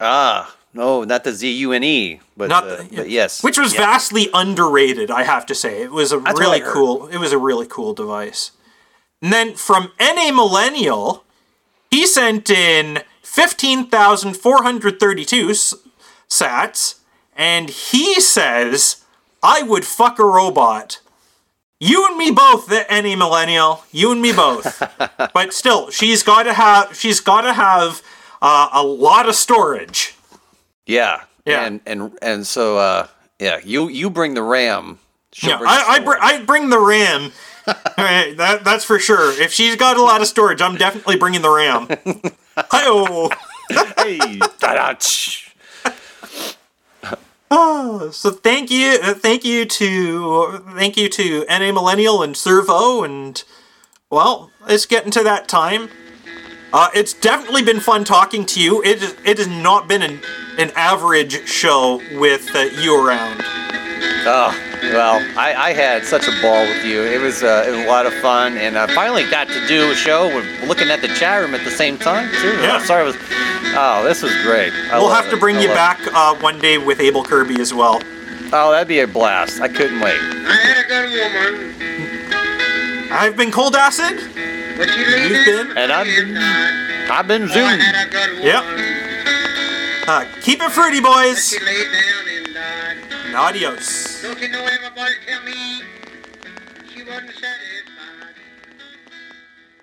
Ah, no, not the Z U N E, but, Not uh, the- but yes, which was Yeah. vastly underrated. I have to say, it was a what really cool. It was a really cool device. And then from NA Millennial, he sent in fifteen thousand four hundred thirty-two sats, and he says, "I would fuck a robot." You and me both, the NA Millennial. You and me both. *laughs* but still, she's got to have. She's got to have uh, a lot of storage. Yeah, Yeah. and and and so uh, yeah, you you bring the RAM. she'll Yeah, bring I, I, br- I bring the RAM. *laughs* All right, that, that's for sure. If she's got a lot of storage, I'm definitely bringing the RAM. *laughs* Hi-oh. hey, da-da. So thank you, uh, thank you to thank you to NA Millennial and Servo, and well, it's getting to that time. Uh, it's definitely been fun talking to you. It it has not been an an average show with uh, you around. Oh, well, I, I had such a ball with you. It was, uh, it was a lot of fun, and I finally got to do a show with looking at the chat room at the same time too. Yeah. I'm sorry, it was. Oh, this was great. I We'll love have to it. bring I you back uh, one day with Abel Kirby as well. Oh, that'd be a blast. I couldn't wait. I had a good woman, I've been cold acid. but she laid You've down been? And I'm- and died. I've been Oh, I zoomed. had a good woman. Yep. Uh, keep it fruity, boys. Adios.